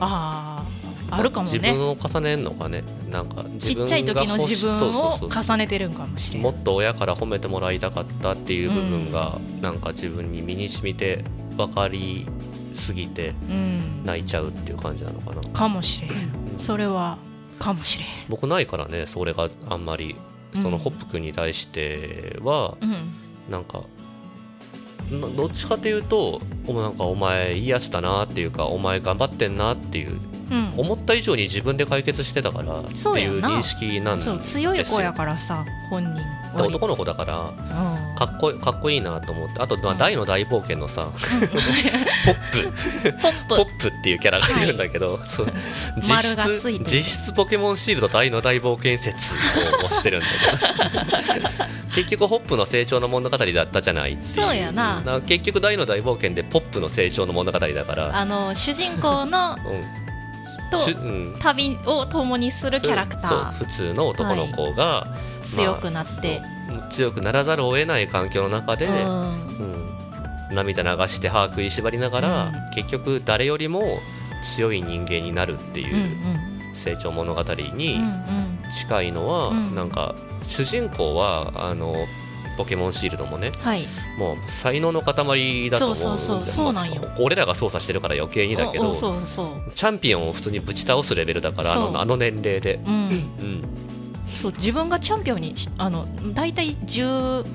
あああるかも自ね分を重ねるのかね。なんかちっちゃい時の自分を重ねてるんかもしれん。もっと親から褒めてもらいたかったっていう部分が、なんか自分に身に染みて分かりすぎてうん。泣いちゃうっていう感じなのかな。かもしれん。それはかもしれん。僕ないからねそれがあんまり。そのホップ君に対してはうん。なんかなどっちかというとおなんかお前いいやつだなっていうかお前頑張ってんなっていう思った以上に自分で解決してたからっていう認識なんですよ。強い子やからさ本人で男の子だからうん。かっこいかっこいいなと思って。あと、まあ、うん。大の大冒険のさ、ポップ。ポップ。っていうキャラがいるんだけど、実質実質ポケモンシールド大の大冒険説を推してるんだけど 結局ホップの成長の物語だったじゃないそうやな。結局大の大冒険でポップの成長の物語だから。あの主人公のうんと旅を共にするキャラクタそうー普通の男の子が、強くなって、そう強くならざるを得ない環境の中で、うん。うん。涙流して歯食いしばりながら、うん。結局誰よりも強い人間になるってうんういうん。成長物語にうんうん。近いのは、うん。なんか主人公はあのポケモンシールドもねはい。もう才能の塊だと思うそうそうそうなんよ。まあ俺らが操作してるから余計にだけどチャンピオンを普通にぶち倒すレベルだからあのあの年齢で、うん。うん、そう自分がチャンピオンにしあの大体10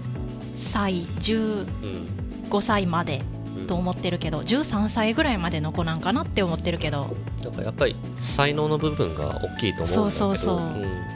歳15うん歳までうん。と思ってるけど13歳ぐらいまでの子なんかなって思ってるけど。だからやっぱり才能の部分が大きいと思うんだけど。そうそうそうん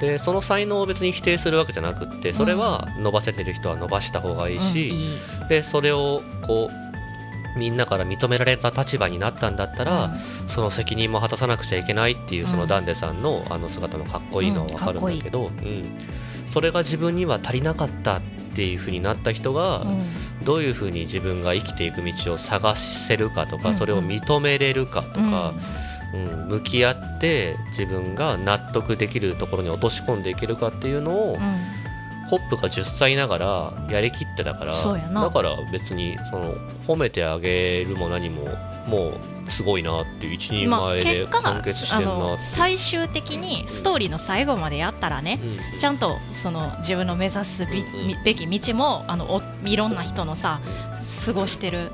でその才能を別に否定するわけじゃなくってそれは伸ばせてる人は伸ばした方がいいし、うん。いい。でそれをこうみんなから認められた立場になったんだったら、その責任も果たさなくちゃいけないっていうそのうんダンデさんのあの姿もかっこいいのは分かるんだけど、うん。それが自分には足りなかったっていう風になった人が、うん。うんどういう風に自分が生きていく道を探せるかとか、うん。うん。それを認めれるかとか、うん向き合って自分が納得できるところに落とし込んでいけるかっていうのを、うん。ホップが10歳ながらやりきってたからそうやな。だから別にその褒めてあげるも何ももうすごいなっていう一人まあ、前で完結してあるなっていう、の最終的にストーリーの最後までやったらね、うんちゃんとその自分の目指すべき道もあのおいろんな人のさ過ごしてる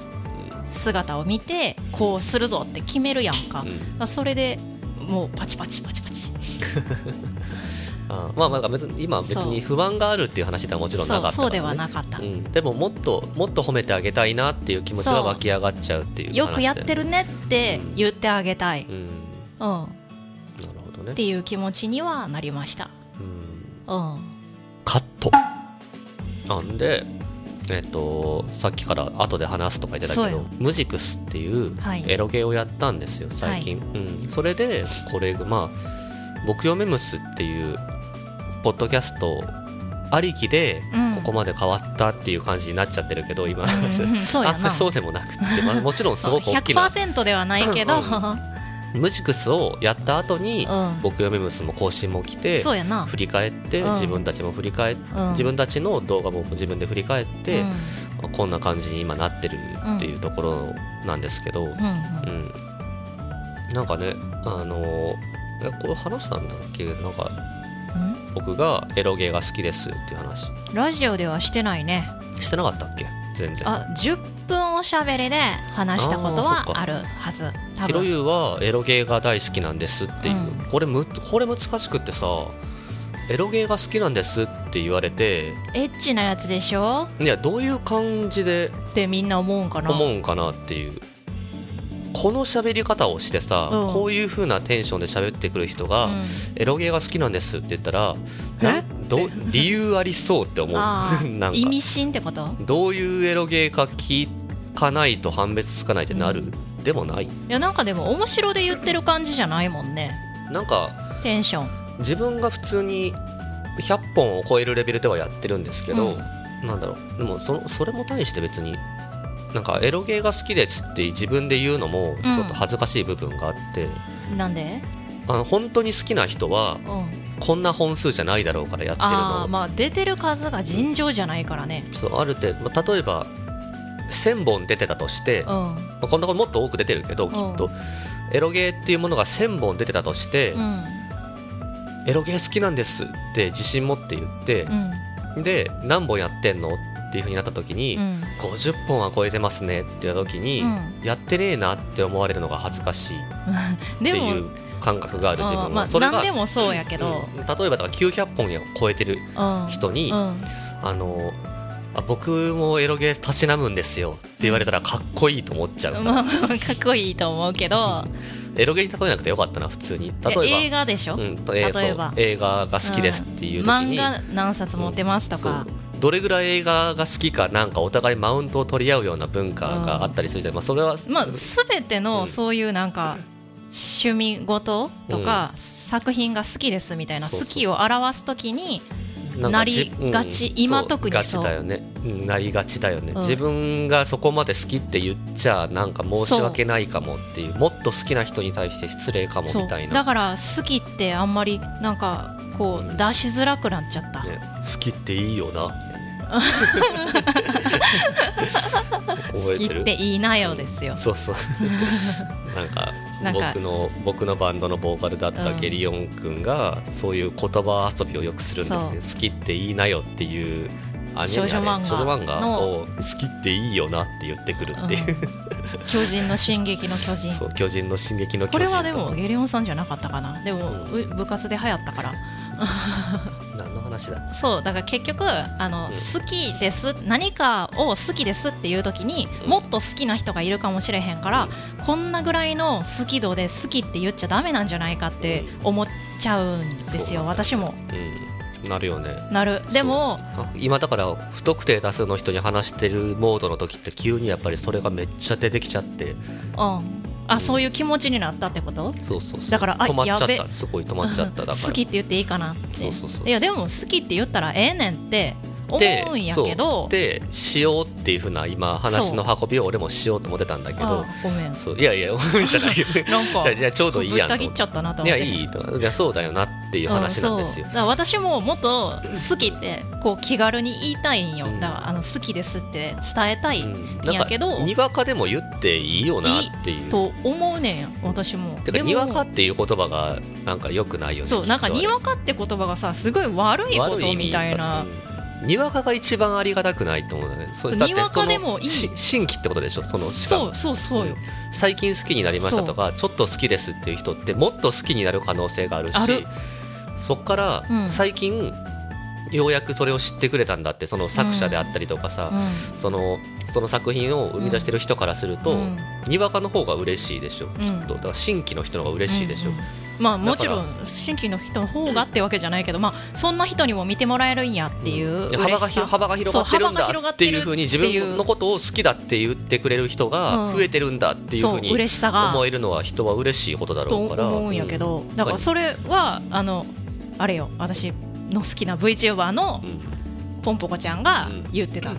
姿を見てこうするぞって決めるやんか,、うん。それでもうパチパチパチパチ。あまあなんか別に今は別に不安があるっていう話ではもちろんなかったね、そうそうではなかった、うん、でももっともっと褒めてあげたいなっていう気持ちが湧き上がっちゃうっていう話よくやってるるねって言ってあげたい、うん。うん、なるほどね。っていう気持ちにはなりました、うん。うん、カット。なんでえっとさっきから後で話すとか言ってたけどムジクスっていうはい。エロゲーをやったんですよ最近、うん、それでこれまあ「僕よメムス」っていうポッドキャストありきでうん。ここまで変わったっていう感じになっちゃってるけど今、うんうんそう そうでもなくて、まあ、もちろんすごく大きな。100%ではないけど、うんムジクスをやった後にうん。僕よメムスも更新も来てそうやな、振り返ってうん。自分たちも振り返っうん。自分たちの動画も自分で振り返って、うん。こんな感じに今なってるっていうところなんですけど、うんうん。うん。なんかねあのえこれ話したんだっけ？なんかうん？僕がエロゲーが好きですっていう話。ラジオではしてないね。してなかったっけ？全然。あ10分おしゃべりで話したことあーそっかはあるはず。多ヒロ分ユはエロゲーが大好きなんですっていう、うん。これむこれ難しくってさエロゲーが好きなんですって言われてエッチなやつでしょ？いやどういう感じでってみんな思うんかな？思うんかなっていう。この喋り方をしてさ、うん。こういう風なテンションで喋ってくる人が、うん。エロゲーが好きなんですって言ったらなえど理由ありそうって思う。なんか。意味深ってこと？どういうエロゲーか聞かないと判別つかないってなる、でもない。いやなんかでも面白で言ってる感じじゃないもんね。なんかテンション。自分が普通に100本を超えるレベルではやってるんですけど、なんだろう。でもそのそれも対して別になんかエロゲーが好きですって自分で言うのもちょっと恥ずかしい部分があって、なんで？あの本当に好きな人はうん。こんな本数じゃないだろうからやってるの。ああまあ出てる数が尋常じゃないからね。そうある程度まあ例えば1000本出てたとして、うん。まあ、こんなこともっと多く出てるけどきっと。エロゲーっていうものが1000本出てたとして、うん。エロゲー好きなんですって自信持って言ってう、ん。で何本やってんのっていうふうになった時に、うん。50本は超えてますねって言った時に、うん。やってねえなって思われるのが恥ずかしいっていう 感覚がある自分は、まあそれが何でもそうやけど。うん。例えばだから900本を超えてるうん。人に、うん。あのあ僕もエロゲーたしなむんですよ。って言われたらかっこいいと思っちゃうかかっこいいと思うけど。エロゲーに例えなくてよかったな普通に。例えば。映画でしょ、うん例えば。映画が好きですっていう時に、漫画何冊持ってますとか。そう。どれぐらい映画が好きかなんかお互いマウントを取り合うような文化があったりするじゃん、まあ、それは、まあ全てうん。のそういうなんか趣味事とか作品が好きですみたいな好きを表すときにななりじがちうん今特にそう。ガチだよね、うんなりがちだよね、うん。自分がそこまで好きって言っちゃなんか申し訳ないかもっていうもっと好きな人に対して失礼かもみたいな。だから好きってあんまりなんかこう出しづらくなっちゃった、ね、好きっていいよな好きっていいなよですよ。そうそう。なんかなんか僕の僕のバンドのボーカルだったうんゲリオン君がそういう言葉遊びをよくするんですよ。好きっていいなよっていうアニメ少女漫画少女漫画？のを好きっていいよなって言ってくるっていう、巨人の進撃の巨人。そう巨人の進撃の巨人と。これはでもゲリオンさんじゃなかったかな。でも、うう部活で流行ったから話だ。そうだから結局あの、うん。好きです何かを好きですっていう時にうん。もっと好きな人がいるかもしれへんから、こんなぐらいの好き度で好きって言っちゃダメなんじゃないかって思っちゃうんですよ、そうなんだ。私も。うん。なるよね。なる。でもあ今だから不特定多数の人に話してるモードの時って急にやっぱりそれがめっちゃ出てきちゃって。うんあそういう気持ちになったってこと？そうそうそう。だからあ止まっちゃっやべ。たすごい止まっちゃった。だから。好きって言っていいかなって。そうそうそう。いやでも好きって言ったらええねんって思でうんやけど。でしようっていうふうな今話の運びを俺もしようと思ってたんだけど。あごめん。そういやいやごめんじゃない。よ ねなんかじゃちょうどいいやんった切っちゃったなとい思って。やいいと。じゃあそうだよなっていう話なんですよ。う。ん私ももっと好きってこう気軽に言いたいんよ、うん。だからあの好きですって伝えたいうんんやけど、にわかでも言っていいよなっていう。と思うねん。私も。てかにわかっていう言葉がなんか良くないよねそうなんかにわかって言葉がさすごい悪いことみたいなうんにわかが一番ありがたくないと思うんだね。そだって新規ってことでしょ？そのしかも。そうそうそうよ、最近好きになりましたとかちょっと好きですっていう人ってもっと好きになる可能性があるしそっからうん。最近ようやくそれを知ってくれたんだってその作者であったりとかさ、うそのその作品を生み出してる人からすると、んうん。にわかの方が嬉しいでしょ、ん。きっと。だから新規の人の方が嬉しいでしょ、うんうんまあもちろん新規の人の方がってわけじゃないけど、まあ、そんな人にも見てもらえるんやっていう幅がひ幅が広がってるんだっていうふうに自分のことを好きだって言ってくれる人が増えてるんだっていうふうに嬉しさが。思えるのは人は嬉しいことだろとうから。思うんやけど、うん。だからそれはあのあれよ私の好きな VTuber のうん。ポンポコちゃんがうん言ってた、あ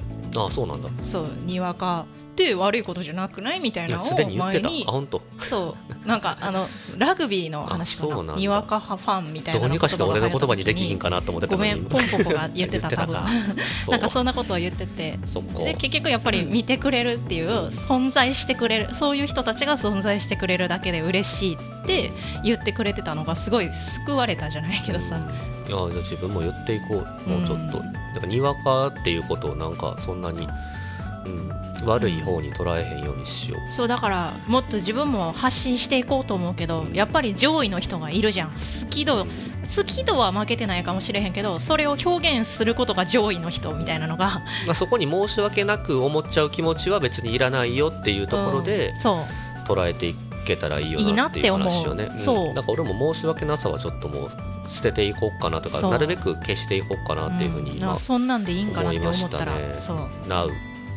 あそうなんだ。そうにわかって悪いことじゃなくないみたいなのをいやすでに言ってた。あ前に本当。そう。なんかあのラグビーの話かな。にわかファンみたいなどうにかして俺の言葉にできひんかかなと思ってたごめんポンポコが言ってた多分 なんかそんなことを言ってて。で結局やっぱり見てくれるっていう存在してくれる。そういう人たちが存在してくれるだけで嬉しいって言ってくれてたのがすごい救われたじゃないけどさ。いやじゃあ自分も言っていこう。もうちょっと、うん。なんかにわかっていうことをなんかそんなに、うん、悪い方に捉えへんようにしよう、そうだからもっと自分も発信していこうと思うけどやっぱり上位の人がいるじゃん。好き度好き度は負けてないかもしれへんけどそれを表現することが上位の人みたいなのが。まあ、そこに申し訳なく思っちゃう気持ちは別にいらないよっていうところでうんそう捉えていけたらいいよいいななっていう。話をねん。そう。だから俺も申し訳なさはちょっともう捨てていこうかなとかなるべく消していこうかなっていうふうにん。今あそんなんでいいんかなって思ったら思いましたね。そう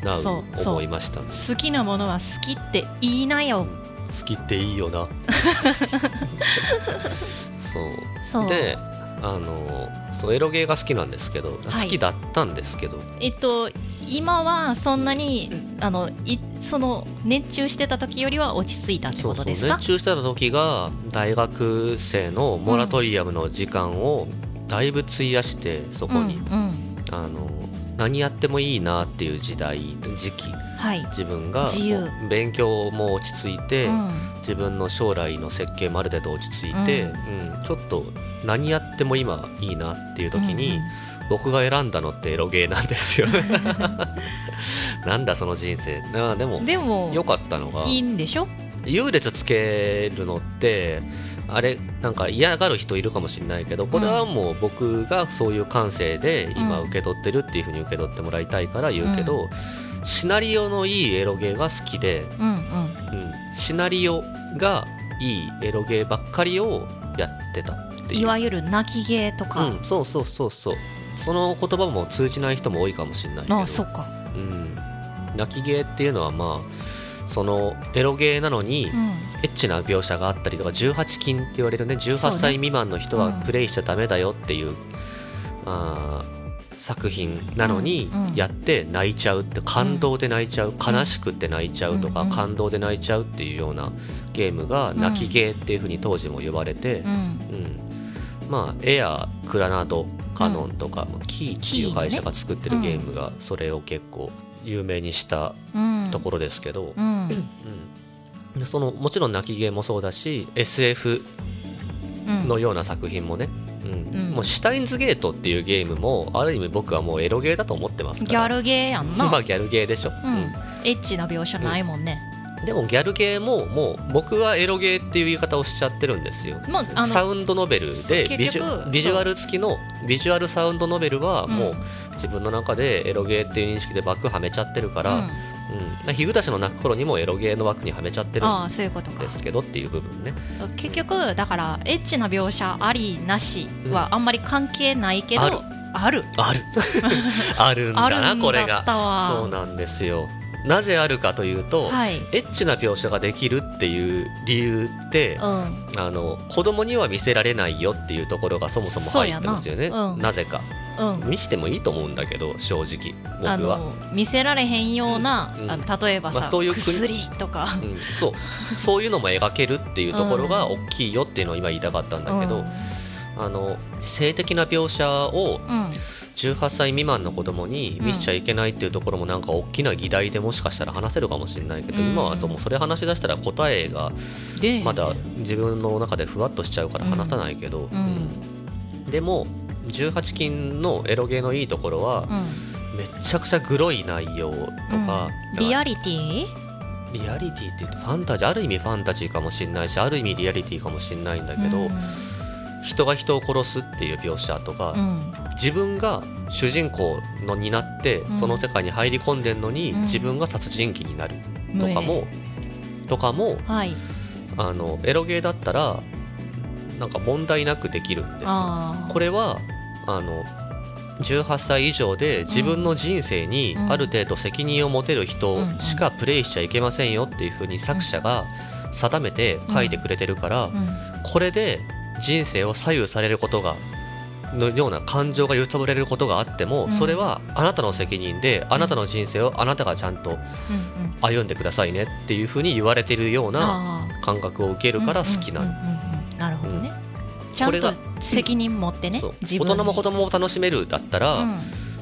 な思いました好きなものは好きって言いなよ。好きっていいよな。そう。であのそうエロゲーが好きなんですけど、い。好きだったんですけど。えっと今はそんなにあのいその熱中してた時よりは落ち着いたってことですか？熱中してた時が大学生のモラトリアムの時間をだいぶ費やしてそこに、うんうん。あの何やってもいいなっていう時代時期。はい、自分が勉強も落ち着いて、うん。自分の将来の設計もある程度落ち着いて、ううん。ちょっと何やっても今いいなっていう時に、うんうん。僕が選んだのってエロゲーなんですよ。なんだその人生。なでもでも良かったのがいいんでしょ？優劣つけるのってあれなんか嫌がる人いるかもしれないけどこれはもう僕がそういう感性で今うん。受け取ってるっていうふうに受け取ってもらいたいから言うけど、シナリオのいいエロゲーが好きで、うんうん。うん、シナリオがいいエロゲーばっかりをやってたっていう。いわゆる泣き芸とか、うん、そうそうそうそう。その言葉も通じない人も多いかもしれないけど。あそっか、うん、泣きゲーっていうのはまあそのエロゲーなのに、うん、エッチな描写があったりとか18禁って言われるね18そうね。歳未満の人はうん。プレイしちゃダメだよっていう、あー作品なのにやって泣いちゃうって感動で泣いちゃう、悲しくって泣いちゃうとか、感動で泣いちゃうっていうようなゲームが泣きゲーっていうふうに当時も呼ばれて、うん。うん。まあエアクラナドカノンとか、キーっていう会社が作ってるゲームがそれを結構有名にしたうん。ところですけど、うん。うん、でそのもちろん泣きゲーもそうだし SF うん。のような作品もね、うん。うん。もうシュタインズゲートっていうゲームもある意味僕はもうエロゲーだと思ってますから。ギャルゲーやんな、まあギャルゲーでしょ、うん。エッチな描写ないもんね、でもギャルゲーももう僕はエロゲーっていう言い方をしちゃってるんですよ、サウンドノベルでビジュビジュアル付きのビジュアルサウンドノベルはもう自分の中でエロゲーっていう認識で枠はめちゃってるから、うん。うん。日暮の泣く頃にもエロゲーの枠にはめちゃってるんですけどっていう部分ね結局だからエッチな描写ありなしはあんまり関係ないけど、ある。ある。ある。あるんだな んこれが。そうなんですよなぜあるかというと、はい。エッチな描写ができるっていう理由ってうん。あの子供には見せられないよっていうところがそもそも入ってますよね。なうん。なぜか。うん。見してもいいと思うんだけど正直あ僕は、の見せられへんような、うん。あの例えばさ、まあそういう国薬とか。うん、そう。そういうのも描けるっていうところが大きいよっていうのを今言いたかったんだけど、あの性的な描写をうん、うん18歳未満の子供に見せちゃいけないっていうところもなんか大きな議題でもしかしたら話せるかもしれないけど、うん。今はそもそれ話し出したら答えがでまだ自分の中でふわっとしちゃうから話さないけど、でも18禁のエロゲーのいいところはうん。めちゃくちゃグロい内容とか,、うん。リアリティ？リアリティって言うとファンタジーある意味ファンタジーかもしれないしある意味リアリティかもしれないんだけど、うん人が人を殺すっていう描写とか、うん。自分が主人公のになってうん。その世界に入り込んでんのに、うん。自分が殺人鬼になるとかも、とかもはい。あのエロゲーだったらなんか問題なくできるんですよ。これはあの18歳以上で自分の人生にうん。ある程度責任を持てる人しかプレイしちゃいけませんよっていうふうに作者が定めて書いてくれてるから、うん。これで人生を左右されることがのような感情が揺さぶられることがあっても、うん。それはあなたの責任であなたの人生をあなたがちゃんとうんうん。歩んでくださいねっていうふうに言われてるようなあ感覚を受けるから好きななるほどね、ちゃんこれがと責任持ってね大人も子供も楽しめるだったら、うん。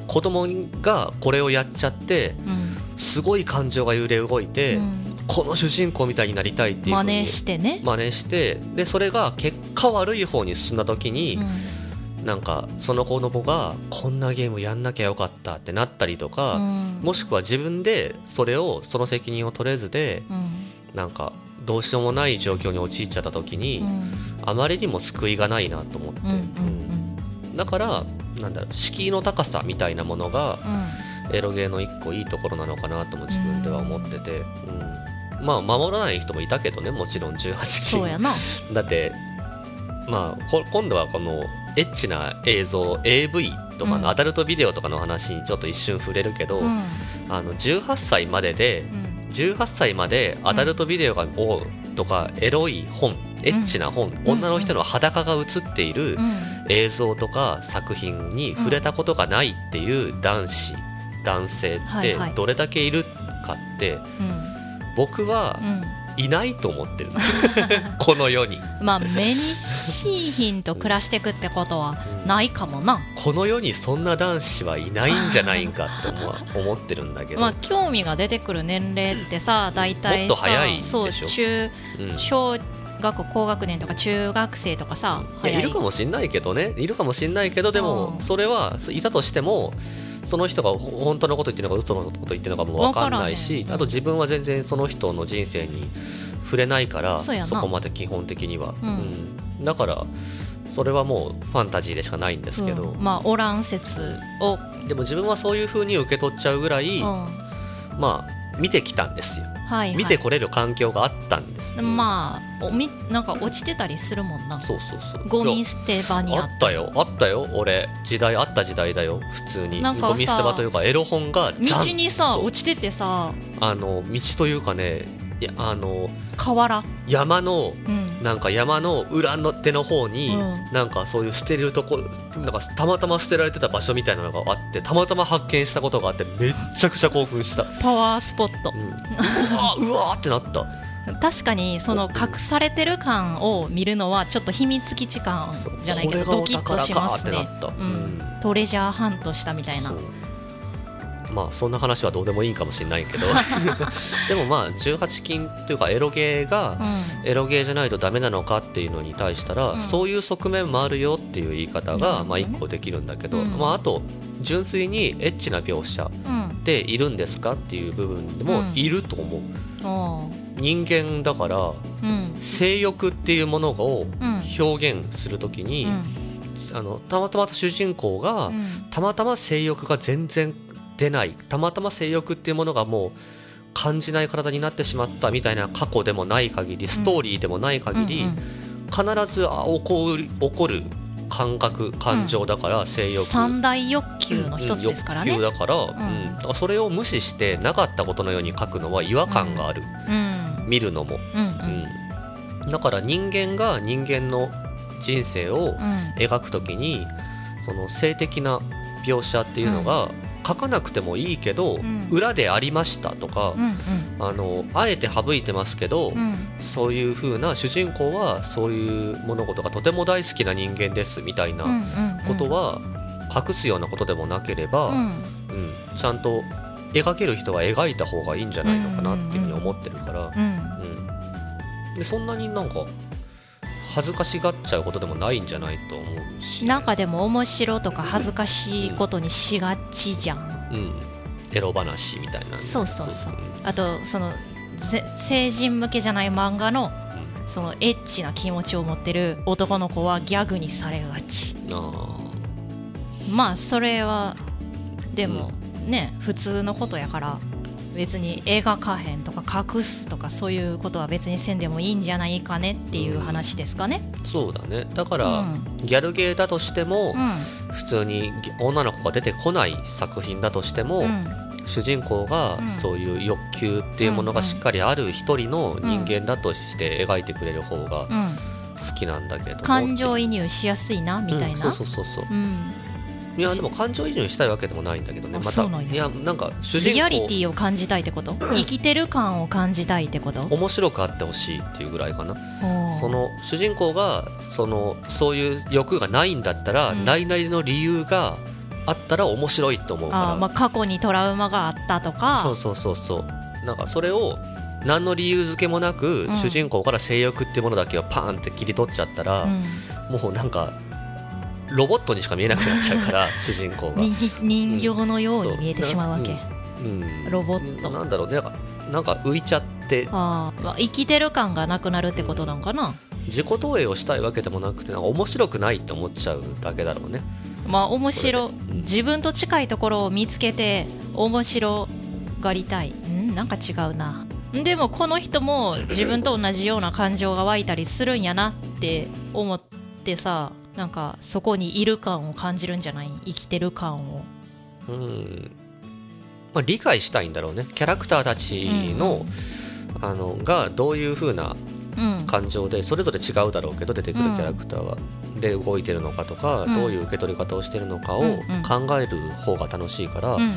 子供がこれをやっちゃってうん。すごい感情が揺れ動いて、うんこの主人公みたいになりたいっていう真似してね、真似してでそれが結果悪い方に進んだ時に、うん。なんかその子供がこんなゲームやんなきゃよかったってなったりとか、うん。もしくは自分でそれをその責任を取れずでうん。なんかどうしようもない状況に陥っちゃった時に、うん。あまりにも救いがないなと思って、うんうん。うん。だからなんだろう敷居の高さみたいなものがうん。エロゲーの一個いいところなのかなとも自分では思ってて、うんまあ守らない人もいたけどねもちろん18禁そうやな。だってまあこ今度はこのエッチな映像 AV とかうん。のアダルトビデオとかの話にちょっと一瞬触れるけど、うん。あの18歳まででうん。18歳までアダルトビデオが、をとかエロい本エッチな本、うん。女の人の裸が映っているうん。映像とか作品に触れたことがないっていう男子男性ってはいはいどれだけいるかってうん僕はうん。いないと思ってる この世に。まあ目にしいひんと暮らしていくってことはないかもな、この世にそんな男子はいないんじゃないんかって思わ思ってるんだけど、まあ興味が出てくる年齢ってさ大体さもっと早いでしょ。そう中うん。小学高学年とか中学生とかさいやい。るかもしんないけどね。いるかもしんないけどでもうん。それはいたとしてもその人がほ本当のこと言ってるのか嘘のこと言ってるのかも分かんないわしあと自分は全然その人の人生に触れないからそこまで基本的には、うん。うん。だからそれはもうファンタジーでしかないんですけど、うん。まあオラン説を、でも自分はそういう風に受け取っちゃうぐらい、うん。はまあ見てきたんですよ。いはい、見てこれる環境があったんですよ、まあおみなんか落ちてたりするもんな。そうそうそう。ゴミ捨て場にあっあったよ。あったよ。俺時代あった時代だよ。普通に。なんかさゴミ捨て場というかエロ本が道にさ落ちててさ。あの道というかねいやあの河原山のうん。なんか山の裏の手の方に、うん。なんかそういう捨てるとこなんかたまたま捨てられてた場所みたいなのがあってたまたま発見したことがあってめっちゃくちゃ興奮した、パワースポット。うん、うわうわーってなった。確かにその隠されてる感を見るのはちょっと秘密基地感じゃないけどドキッとしますね。うん。トレジャーハントしたみたいなまあそんな話はどうでもいいかもしれないけど。でもまあ18禁というかエロゲーがうん。エロゲーじゃないとダメなのかっていうのに対したら、うん。そういう側面もあるよっていう言い方が、うんまあ一個できるんだけど、うん。まああと純粋にエッチな描写。うん。でいるんですかっていう部分でもうん。いると思う、人間だからうん。性欲っていうものをうん。表現するときに、うん。あのたまたま主人公が、うん。たまたま性欲が全然出ない。たまたま性欲っていうものがもう感じない体になってしまったみたいな過去でもない限りストーリーでもない限り、うん必ずあ起こる起こる感覚感情だから、性欲。三大欲求の一つですからね。うん欲求だから、ん。うん。だからそれを無視してなかったことのように書くのは違和感がある、うん。見るのも、うんうん。だから人間が人間の人生をうん。描くときにその性的な描写っていうのが書かなくてもいいけど、ん。裏でありましたとか、うんあのあえて省いてますけど、うん。そういう風な主人公はそういう物事がとても大好きな人間ですみたいなうんことは隠すようなことでもなければ、うん。うん。ちゃんと描ける人は描いた方がいいんじゃないのかなっていうふうに思ってるから、うん。うん。でそんなになんか恥ずかしがっちゃうことでもないんじゃないと思うし。なんかでも面白とか恥ずかしいことにしがちじゃん。うん、エロ話みたいな。そうそうそう。うん。あとそのぜ成人向けじゃない漫画のそのエッチな気持ちを持ってる男の子はギャグにされがち。あ。まあそれはでもね普通のことやから別に描かへんとか隠すとかそういうことは別にせんでもいいんじゃないかねっていう話ですかね。ーそうだね。だかうら、ん。ギャルゲーだとしても、うん。普通に女の子が出てこない作品だとしても、うん。主人公がうん。そういう欲求っていうものがしっかりある一人の人間だとして描いてくれる方がうん。好きなんだけども。感情移入しやすいなみたいな。うん。そうそうそうそう。うんいやでも感情移入したいわけでもないんだけどね。あまたいやなんか主人リアリテ公ィを感じたいってこと？生きてる感を感じたいってこと？面白くあってほしいっていうぐらいかな。その主人公がそのそういう欲がないんだったら、うん。ないなりの理由があったら面白いと思うから。まあ、過去にトラウマがあったとか。そうそうそうそう。なんかそれを何の理由付けもなく、うん。主人公から性欲っていうものだけをパーンって切り取っちゃったら、うん。もうなんかロボットにしか見えなくなっちゃうから 主人公が。に人形のように見えてしまうわけ、うん。うん。ロボット。なんだろうね。なんかなんか浮いちゃって。あー。まあ生きてる感がなくなるってことなんかな。自己投影をしたいわけでもなくてなんか面白くないって思っちゃうだけだろうね。まあ面白うん。自分と近いところを見つけて面白がりたい。ん？なんか違うな。でもこの人も自分と同じような感情が湧いたりするんやなって思ってさなんかそこにいる感を感じるんじゃない？生きてる感を。うん。まあ、理解したいんだろうね。キャラクターたちの,、あのがどういう風なうん。感情でそれぞれ違うだろうけど出てくるキャラクターは、で動いてるのかとか、うん。どういう受け取り方をしてるのかをうんうん。考える方が楽しいから、うん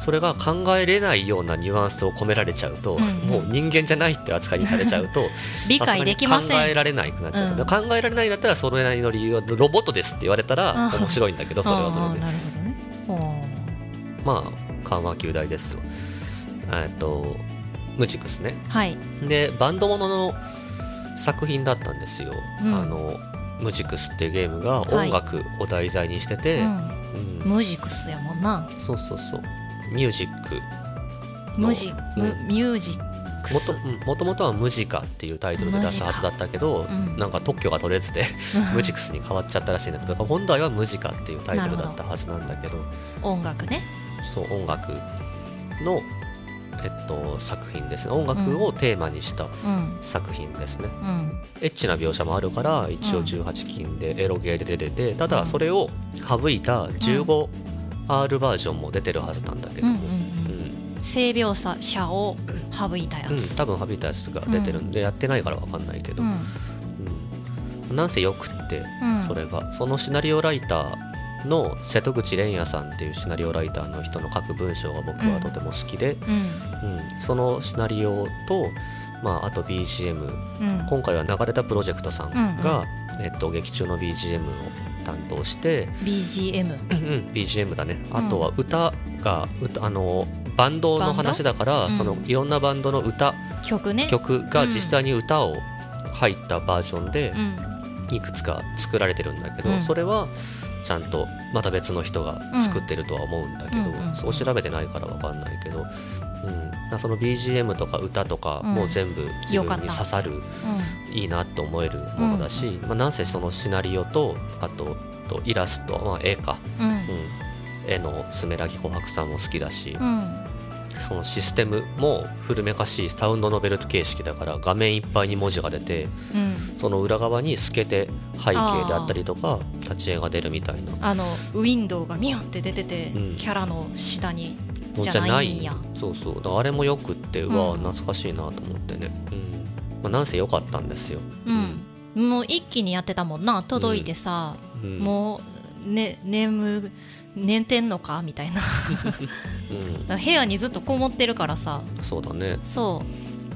それが考えれないようなニュアンスを込められちゃうと、うんうん。もう人間じゃないって扱いにされちゃうと 理解できません。考えられないくなっちゃう、うん。考えられないんだったらそれなりの理由はロボットですって言われたらうん面白いんだけどそれはそれで。まあ緩和球大ですよえっとムジクスね。はい。でバンドものの作品だったんですよ、うん。あのムジクスっていうゲームがはい。音楽を題材にしてて、うん。うん。ムジクスやもんな。そうそうそうミュージックジムうん。ミュージックス。もとうんもとはムジカっていうタイトルで出すはずだったけど、うん。なんか特許が取れずでムジクスに変わっちゃったらしいんだけど本来はムジカっていうタイトルだったはずなんだけど。音楽ね。そう音楽の、えっと、作品ですね。音楽をテーマにしたうん。作品ですね、うん。エッチな描写もあるから一応うん。18禁でエロゲーで出ててたうん。だそれを省いた 15R バージョンも出てるはずなんだけど。も、うんうんううん。ん性描写を省いたやうん、つ多分省いたやつが出てるんで、やってないから分かんないけど、うん。うん。なんせよくってうん。それが。そのシナリオライターの瀬戸口蓮也さんっていうシナリオライターの人の書く文章が僕はとても好きで、うん。うん。そのシナリオと、まあ、あと BGM うん。今回は流れたプロジェクトさんが、えっと、劇中の BGM を担当して、BGM うん BGM だね。うん。あとは歌が歌あのバンドの話だから、そのいろんなバンドの歌曲ね。曲が実際に歌を入ったバージョンでうん。いくつか作られてるんだけど、うん。それはちゃんとまた別の人が作ってるとは思うんだけど、そう調べてないから分かんないけどその BGM とか歌とかうん。もう全部自分に刺さる、いいなって思えるものだし、まあ、なんせそのシナリオとあととイラスト、まあ、絵か、うん。うん、絵のスメラギ琥珀さんも好きだし、うん。そのシステムも古めかしいサウンドノベル形式だから画面いっぱいに文字が出てうん。その裏側に透けて背景であったりとか立ち絵が出るみたいな。あのウィンドウがミュンって出てて、うん。キャラの下にのじゃないんや。そうそう。だあれもよくってうわうん。懐かしいなと思ってね、うん。まあ、なんせ良かったんですよ、うん、もう一気にやってたもんな。届いてさ、うん。もうね眠寝てんのかみたいな。うん、ら 部屋にずっとこもってるからさ。そうだね。そ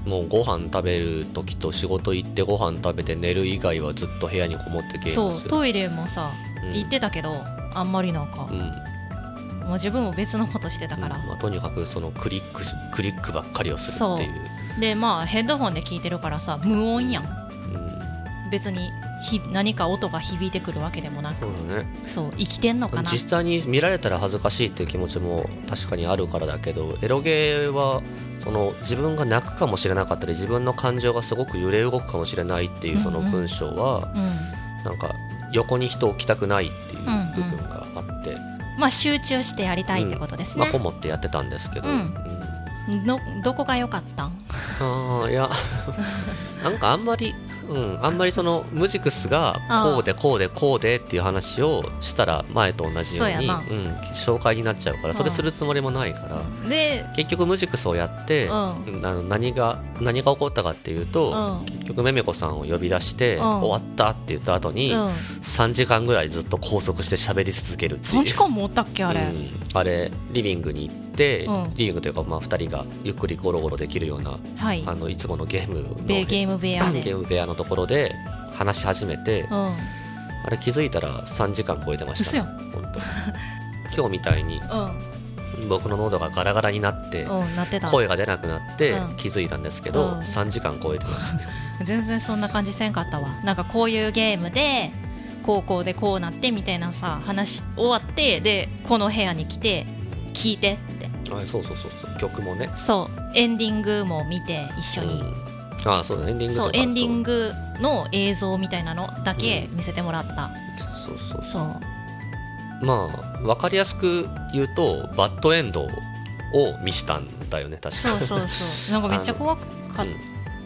う。もうご飯食べる時と仕事行ってご飯食べて寝る以外はずっと部屋にこもってゲームする。そうトイレもさ、うん。行ってたけどあんまりなんか。う、んもう自分も別のことしてたから、うん。まあ、とにかくそのクリッククリックばっかりをするっていう。でまあヘッドホンで聞いてるからさ無音やん。うん。別にひ何か音が響いてくるわけでもなく。そうだね。そう生きてんのかな。実際に見られたら恥ずかしいっていう気持ちも確かにあるからだけどエロゲーはその自分が泣くかもしれなかったり自分の感情がすごく揺れ動くかもしれないっていうその文章は、うん。なんか横に人を置きたくないっていう部分があって、まあ集中してやりたいってことですまあ、ねこ、もってやってたんですけど、うん。どこが良かったん？あーいや。なんかあんまり、うん、あんまりそのムジクスがこうでこうでこうでっていう話をしたら前と同じようにそうん、紹介になっちゃうからそれするつもりもないから、で結局ムジクスをやって、あの何が何が起こったかっていうと、うん。結局めめこさんを呼び出して、うん。終わったって言った後に、うん。3時間ぐらいずっと拘束して喋り続けるっていう。3時間もおったっけあれ、うん。あれリビングに行って、うん。リビングというか、まあ、2人がゆっくりゴロゴロできるようなはい。あのいつものゲームのベゲーム部屋で ゲーム部屋のところで話し始めて、うん。あれ気づいたら3時間超えてました、嘘や本当。今日みたいにうん。僕の喉がガラガラになって、声が出なくなってうん。気づいたんですけど、うん。3時間超えてました、全然そんな感じせんかったわ。なんかこういうゲームで高校でこうなってみたいなさ話終わってでこの部屋に来て聞いてって。あそうそうそうそう。曲もね。そう。エンディングも見て一緒に、うんあそうだエンディングそうエンディングの映像みたいなのだけ見せてもらった、そうそうそう。そう。まあ分かりやすく言うとバッドエンドを見したんだよね確か。そうそうそう。なんかめっちゃ怖かっ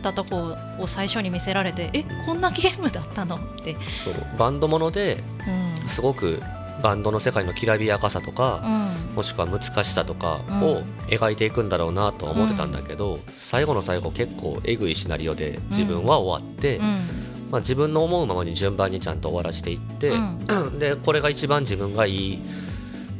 たとこを最初に見せられてえこんなゲームだったのって。そう。バンドものでうん。すごくバンドの世界のきらびやかさとか、うん。もしくは難しさとかうん。を描いていくんだろうなとは思ってたんだけど、最後の最後結構えぐいシナリオで自分は終わって、うん。まあ、自分の思うままに順番にちゃんと終わらせていって、うん。でこれが一番自分がいい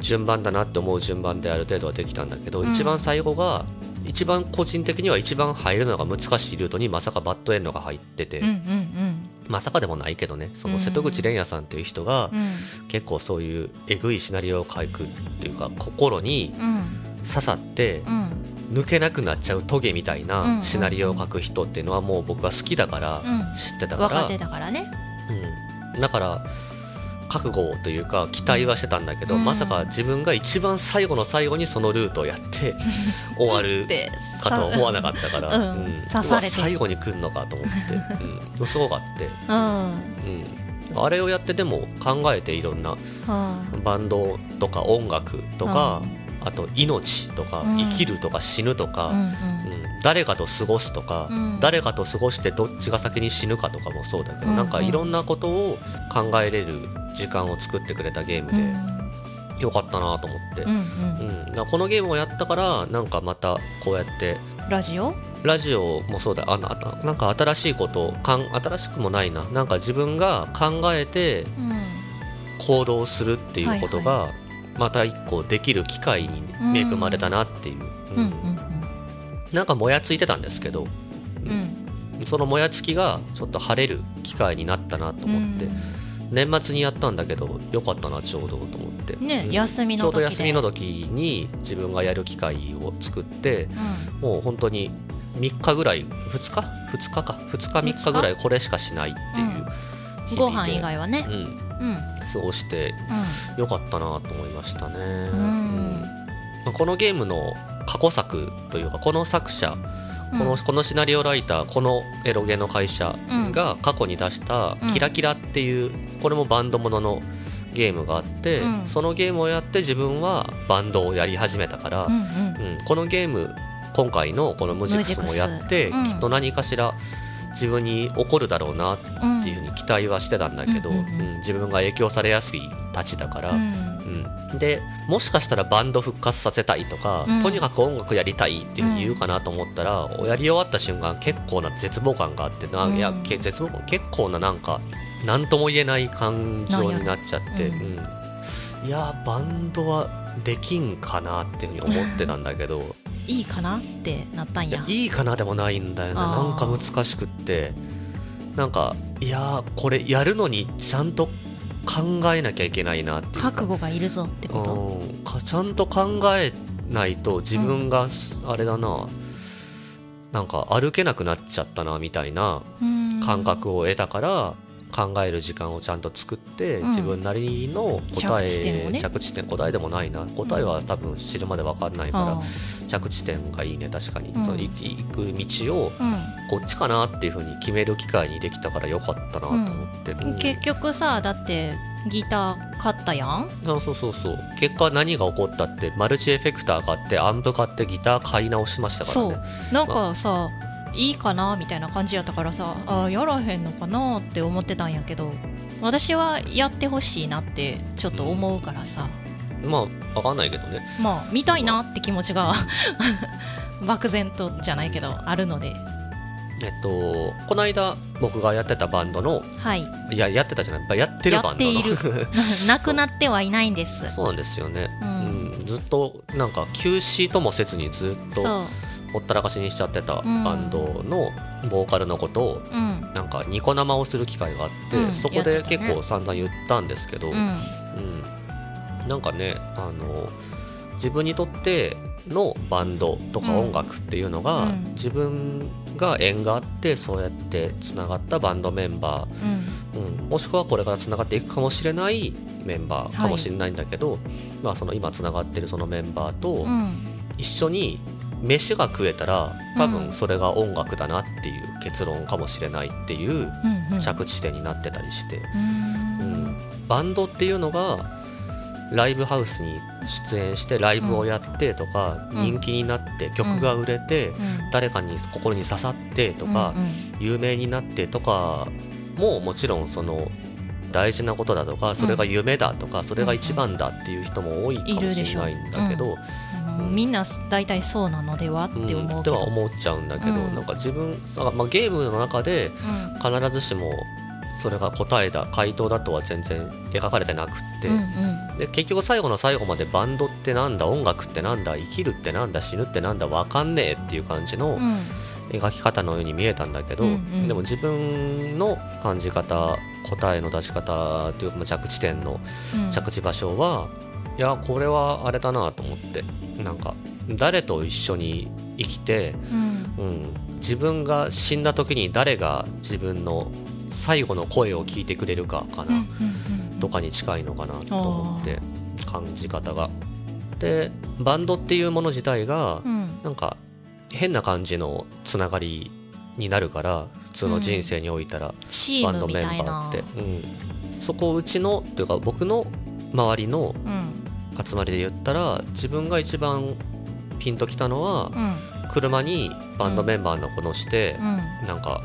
順番だなって思う順番である程度はできたんだけど、うん。一番最後が一番個人的には一番入るのが難しいルートにまさかバッドエンドが入ってて、うんうんまさかでもないけどね。そのうん瀬戸口蓮也さんっていう人がうん。結構そういうえぐいシナリオを書くっていうか心にうん。刺さってうん。抜けなくなっちゃうトゲみたいうんなシナリオを書く人っていうのはもう僕は好きだからうん。知ってたから、分かってたからね。うん、だから覚悟というか期待はしてたんだけど、うん。まさか自分が一番最後の最後にそのルートをやって 終わるでかとは思わなかったから、うん。最後に来るのかと思って、うん、すごかって、うん。うん、あれをやってでも考えていろんなうん。バンドとか音楽とか、あと命とか、うん。生きるとか死ぬとか、うんうん。誰かと過ごすとか、うん。誰かと過ごしてどっちが先に死ぬかとかもそうだけど、うん。なんかいろんなことを考えれる時間を作ってくれたゲームうん。で、よかったなと思って、うんうん。うん。このゲームをやったからなんかまたこうやってラジオ？ラジオもそうだ。あなたなんか新しいことかん新しくもないな。なんか自分が考えてうん。行動するっていうことが、はまた一個できる機会に恵まれたなっていう、うん。うんなんかもやついてたんですけど、うん。そのもやつきがちょっと晴れる機会になったなと思って、年末にやったんだけどよかったなちょうどと思って、ねうん。休みの時で。ちょうど休みの時に自分がやる機会を作ってうん。もう本当に3日ぐらい2日？2日か。2日3日？ぐらいこれしかしないっていう日ご々で。飯以外はね。うん、うん。過ごしてよかったなと思いましたね、ん。うん。まあこのゲームの過去作というかこの作者うんこのこのシナリオライターこのエロゲの会社が過去に出したうん「キラキラ」っていうこれもバンドもののゲームがあって、うん。そのゲームをやって自分はバンドをやり始めたから、うんこのゲーム今回のこのムジクスもやって、きっと何かしら自分に起こるだろうなうんっていうふうに期待はしてたんだけど、うん自分が影響されやすいたちだから、うん。うんでもしかしたらバンド復活させたいとか、うん。とにかく音楽やりたいっていう言うかなと思ったら、やり終わった瞬間結構な絶望感があってな、うん。いやけ絶望感結構ななんか何とも言えない感情になっちゃって、うん。いやバンドはできんかなっていうふうに思ってたんだけど。いいかなってなったんいややいいかなでもないんだよね。あー。なんか難しくって。なんかいやーこれやるのにちゃんと考えなきゃいけないなっていうか。覚悟がいるぞってこと？うん。かちゃんと考えないと自分がすあれだな、なんか歩けなくなっちゃったなみたいなうん。感覚を得たから考える時間をちゃんと作って、うん。自分なりの答え着地点をね。着地点答えでもないな。答えは多分知るまで分かんないから、あ着地点がいいね確かに、うん。その行行く道をあこっちかなっていうふうに決める機会にできたからよかったなと思って、結局さだってギター買ったやん？あそうそうそう。結果何が起こったってマルチエフェクター買ってアンプ買ってギター買い直しましたからそねう。なんかさいいかなみたいな感じやったからさあやらへんのかなって思ってたんやけど私はやってほしいなってちょっと思うからさ、まあ分かんないけどね。まあ見たいなって気持ちが 漠然とじゃないけどあるので。えっとこの間僕がやってたバンドのはい。いややってたじゃないやってるバンドの。やっている。なくなってはいないんです。そう。なんですよね、ううんん。ずっとなんか休止ともせずにずっとそうほったらかしにしちゃってたうん。バンドのボーカルのことをうん。なんかニコ生をする機会があって、うん。そこで結構散々言ったんですけど、うん。うん、なんかねあの自分にとってのバンドとか音楽っていうのが、うん。自分が縁があってそうやってつながったバンドメンバうん。ー、うん、もしくはこれからつながっていくかもしれないメンバーかもしれないんだけど、まあ、その今つながってるそのメンバーとうん。一緒に飯が食えたら多うん。分それが音楽だなっていう結論かもしれないっていう着地点になってたりして。うん。うん。バンドっていうのがライブハウスに出演してライブをやってとか、うん。人気になって曲が売れて、うん。誰かに心に刺さってとか、有名になってとかももちろんその大事なことだとかそれが夢だとか、それが一番だっていう人も多いかもしれないんだけど、うんみんな大体そうなのではってうん思うけど、では思っちゃうんだけど、うん。なんか自分、あまあ、ゲームの中でうん。必ずしもそれが答えだ回答だとは全然描かれてなくって、うんうん。で結局最後の最後までバンドってなんだ音楽ってなんだ生きるってなんだ死ぬってなんだわかんねえっていう感じのうん。描き方のように見えたんだけど、うんうん。でも自分の感じ方答えの出し方っていうかまあ着地点のうん。着地場所は、いやこれはあれだなと思って。なんか誰と一緒に生きて、うん。うん、自分が死んだ時に誰が自分の最後の声を聞いてくれるかかな、とかに近いのかなと思って感じ方が。でバンドっていうもの自体がうん。なんか変な感じのつながりになるから普通の人生においたらバンドメンバーって、うん、そこをうちのというか僕の周りのうん集まりで言ったら自分が一番ピンときたのはうん。車にバンドメンバーの子乗してうん。なんか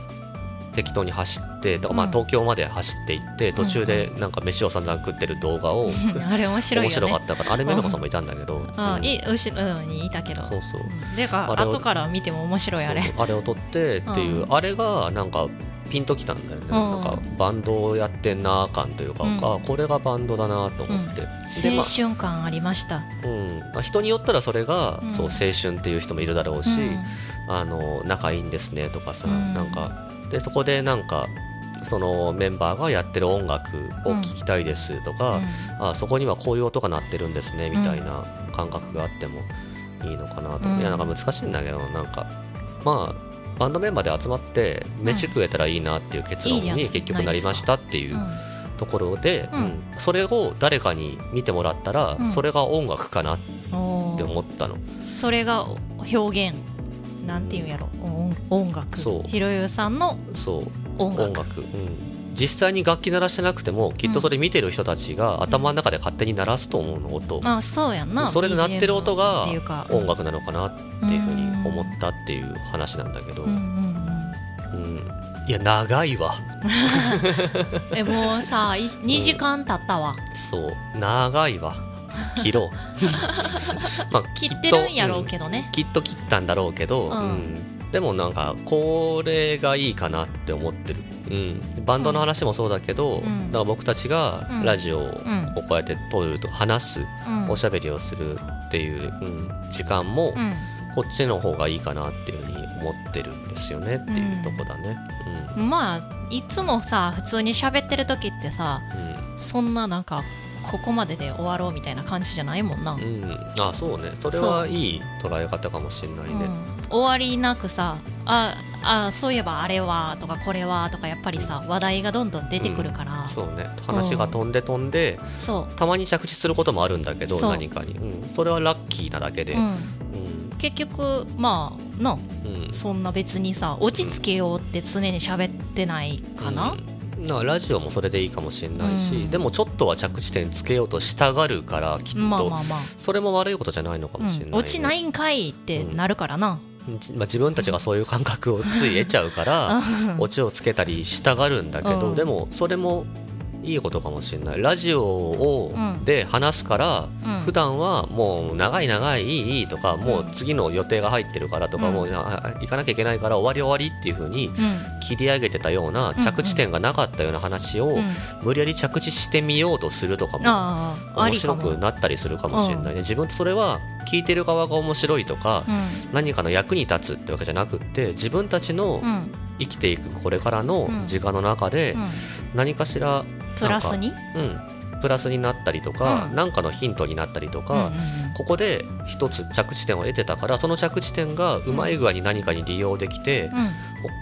適当に走ってだからまあうん東京まで走って行って途中でなんか飯を散々食ってる動画を あれ面白いよね。面白かったからあれめめこさんもいたんだけど、あうん。い後ろにいたけど。そうそう。うん。でか後から見ても面白いあれ。あれを撮ってっていう、うあれがなんかピンときたんだよね、うん。なんかバンドをやってんな感というか、うん。あこれがバンドだなと思って、でま青春感ありました。あうん。まあ、人によったらそれが、うん。そう青春っていう人もいるだろうし、うん。あの仲いいんですねとかさ、うん。なんか。でそこでなんかそのメンバーがやってる音楽を聴きたいですとか、あそこにはこういう音が鳴ってるんですねみたいな感覚があってもいいのかなと、うん。いやなんか難しいんだけどなんか。まあバンドメンバーで集まって飯食えたらいいなっていう結論に結局なりましたっていううん。ところで、それを誰かに見てもらったら、うん。それが音楽かなって思ったの。それが表現なんていうんやろ。音音楽。そう。ひろゆうさんのそう。音楽。音楽、うん、実際に楽器鳴らしてなくてもきっとそれ見てる人たちが頭の中で勝手に鳴らすと思うの音、まあそうやんな。それで鳴ってる音が音楽なのかなっていうふうに思ったっていう話なんだけど、うんうんうんいや長いわ。う んえもうさい2時間経ったわ。そう。長いわ。切ろう。まあ切ってるんやろうけどね。きっと切ったんだろうけど、うん。うん。でもなんかこれがいいかなって思ってる、うん、バンドの話もそうだけど、うん。だから僕たちがうん。ラジオをうん。こうやって撮ると話す、うん。おしゃべりをするっていう、うん、時間もうん。こっちの方がいいかなっていうふうに思ってるんですよねっていうとこだね。まあいつもさ普通に喋ってる時ってさうん。そんななんかここまでで終わろうみたいな感じじゃないもんな、うん。うん、あそうね。それはいい捉え方かもしれないね。うん終わりなくさああそういえばあれはとかこれはとかやっぱりさ話題がどんどん出てくるから、そうね。話が飛んで飛んで、そう。たまに着地することもあるんだけど何かに、うん、それはラッキーなだけで、ううん。ん、結局まあな。うん。そんな別にさ落ち着けようって常に喋ってないかな、ラジオもそれでいいかもしれないし、うん。でもちょっとは着地点つけようとしたがるからきっと、まあまあまあ、それも悪いことじゃないのかもしれない、ね。うん、落ちないんかいってなるからな、まあ、自分たちがそういう感覚をつい得ちゃうからオチをつけたりしたがるんだけど、うん。でもそれもいいことかもしれない。ラジオをうんで話すから、うん。普段はもう長い長いいいいいとかもう次の予定が入ってるからとか、うん。もうあ行かなきゃいけないから終わり終わりっていう風にうん。切り上げてたようなうん着地点がなかったような話をうん。無理やり着地してみようとするとかも面白くなったりするかもしれないね。自分とそれは聞いてる側が面白いとかうん。何かの役に立つってわけじゃなくって自分たちのうん。生きていくこれからのうん。時間の中でうん。何かしらプラスに？うん。プラスになったりとかうん。何かのヒントになったりとうんかここで一つ着地点を得てたからその着地点がうまい具合に何かに利用できてうん。うん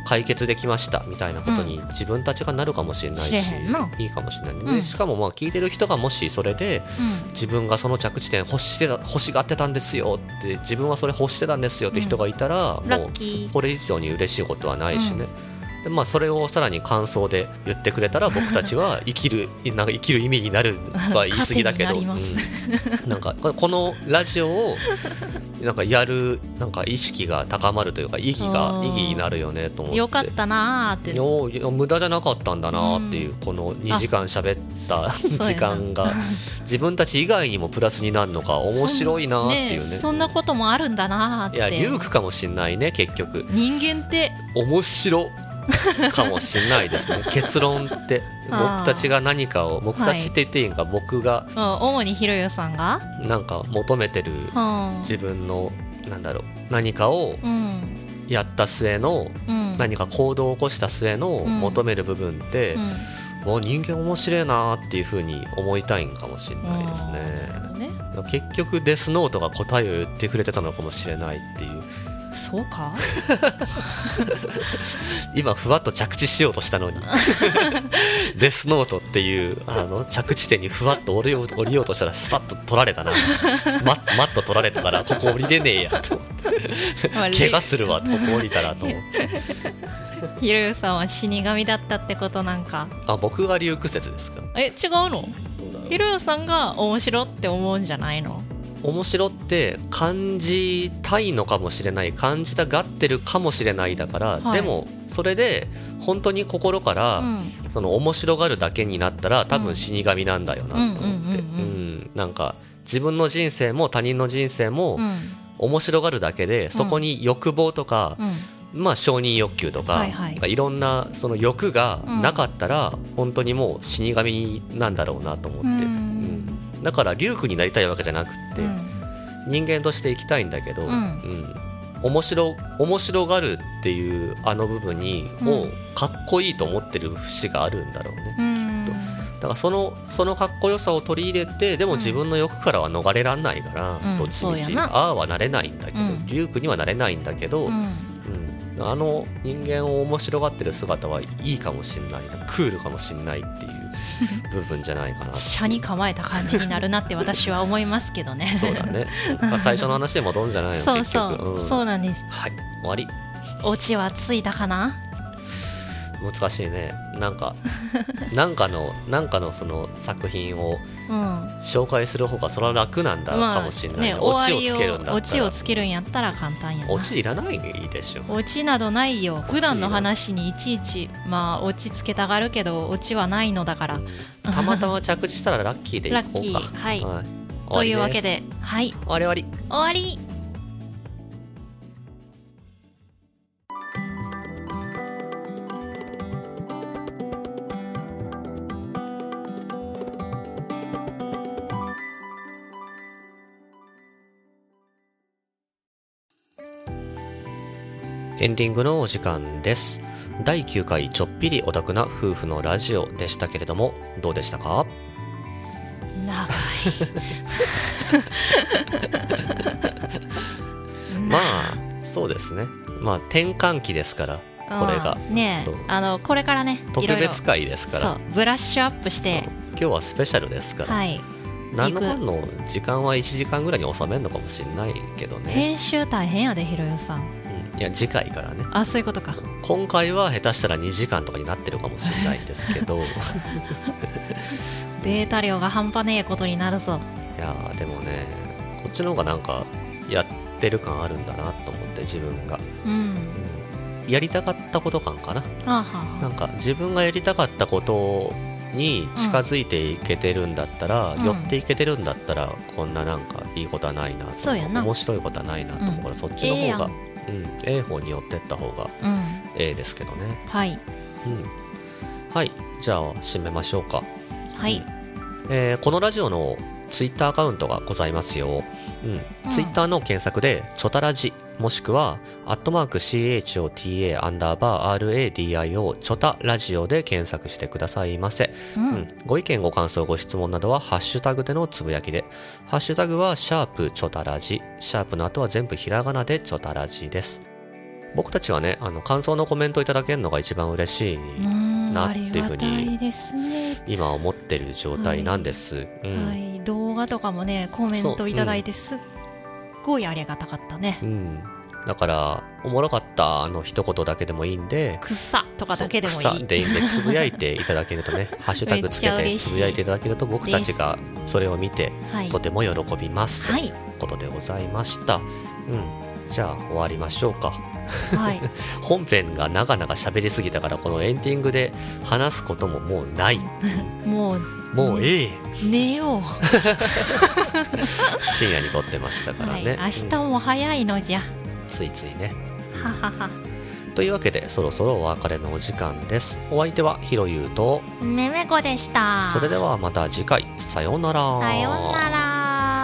解決できましたみたいなことに自分たちがなるかもしれないし知れへんないいかもしれない。ね、うん。しかもまあ聞いてる人がもしそれで自分がその着地点欲してた欲しがってたんですよって自分はそれ欲してたんですよって人がいたら、もうこれ以上に嬉しいことはないしね、でまあ、それをさらに感想で言ってくれたら僕たちは 生きるなんか生きる意味になるは言い過ぎだけど、うん。なんかここのラジオをなんかやるなんか意識が高まるというか意義があー。意義になるよねと思って。よかったなーって。よいや無駄じゃなかったんだなっていう、この2時間喋った時間が自分たち以外にもプラスになるのが面白いなっていうね。そんそんなこともあるんだなーって。いやリュウクかもしんないね結局。人間って面白かもしんないですね。結論って。僕たちが何かを僕たちって言っていいんか、僕がうん。主にひろゆさんが？なんか求めてるうん。自分のなんだろう何かをうん。やった末のうん。何か行動を起こした末のうん。求める部分って、うん。わ人間面白いなっていうふうに思いたいんかもしれないですね。ね。結局デスノートが答えを言ってくれてたのかもしれないっていうそうか？今ふわっと着地しようとしたのに。デスノートっていうあの着地点にふわっと降りよう降りようとしたらスパッと取られたな。ママット取られたからここ降りれねえやと怪我するわここ降りたらと思って。ひろゆさんは死神だったってことなんか。あ僕が竜屈説ですか？え違うの？ひろゆさんが面白って思うんじゃないの？面白って感じたいのかもしれない感じたがってるかもしれないだから、はい。でもそれで本当に心から、うん。その面白がるだけになったら多分死神なんだよなと思って。なんか自分の人生も他人の人生もうん。面白がるだけでそこに欲望とか、うん。まあ承認欲求とか、はいはい。いろんなその欲がなかったら、本当にもう死神なんだろうなと思って、だから竜空になりたいわけじゃなくって、人間として生きたいんだけど、うん。うん。面白面白がるっていうあの部分に、うん。をかっこいいと思ってる節があるんだろうね、うん。きっと。だからそのそのかっこよさを取り入れてでも自分の欲からは逃れらんないから、うん。どっちみち。ああはなれないんだけど、うん。竜空にはなれないんだけど、うんうん。あの人間を面白がってる姿はいいかもしんないな。クールかもしんないっていう部分じゃないかな車に構えた感じになるなって私は思いますけどね。そうだね、まあ、最初の話で戻るんじゃないの？そうそう、うん。そうなんです。はい。終わり。オチはついたかな？難しいね。なんか なんかのなんかのその作品をうん。紹介する方がそれは楽なんだかもしれないねな、オチをつけるんだったら。オチをつけるんやったら簡単やな。オチいらないでしょオチなどないよ。普段の話にいちいちまあオチつけたがるけどオチはないのだから。たまたま着地したらラッキーでいこうか。ラッキー。はい。終わというわけではい。終わり終わり。終わりエンディングのお時間です。第9回ちょっぴりオタクな夫婦のラジオでしたけれどもどうでしたか？長い。まあそうですね。まあ転換期ですからこれが。うんねあのこれからねい特別会ですから。ブラッシュアップして。今日はスペシャルですから、はい。何のの時間は1時間ぐらいに収めるのかもしれないけどね、編集大変やでひろよさんいや次回からね。あそういうことか。今回は下手したら2時間とかになってるかもしれないんですけど。い データ量が半端ねえことになるぞ。やーでもねこっちの方がなんかやってる感あるんだなと思って自分が、うん。うんやりたかったこと感かな。あはなんか自分がやりたかったことに近づいていけてるんだったら、うん。寄っていけてるんだったらこんななんかいいことはないなとそうやな。面白いことはないなと思うから、そっちの方が、えうん、ええ方に寄ってった方がうん。ええですけどね、はい。うん、はい。じゃあ締めましょうか、はい。えーこのラジオのツイッターアカウントがございますよ、うん。うん。ツイッターの検索で「チョタラジ」もしくは、アットマーク CHOTA アンダーバー RADIO チョタラジオで検索してくださいませ。ううんん、ご意見、ご感想、ご質問などは、ハッシュタグでのつぶやきで。ハッシュタグは、シャープチョタラジ。シャープの後は全部ひらがなでチョタラジです。僕たちはね、あの、感想のコメントいただけるのが一番嬉しい、うんなっていうふうに今思ってる状態なんです。うん。はい動画とかもねコメントいただいてすっごいありがたかったねうん。だから、おもろかったあの一言だけでもいいんで、草とかだけでもそう草いいでいいんで、つぶやいていただけるとね、ハッシュタグつけてつぶやいていただけると、僕たちがそれを見て、はいとても喜びますとはいいうことでございました。うん。じゃあ、終わりましょうか。はい 本編が長々喋りすぎたから、このエンディングで話すことももうない。もうもうええ。寝よう 深夜に撮ってましたからはいね。明日も早いのじゃうんついついね。はははというわけで、そろそろお別れのお時間です。お相手はひろゆうと、めめこでしたそれではまた次回、さようなら。さようなら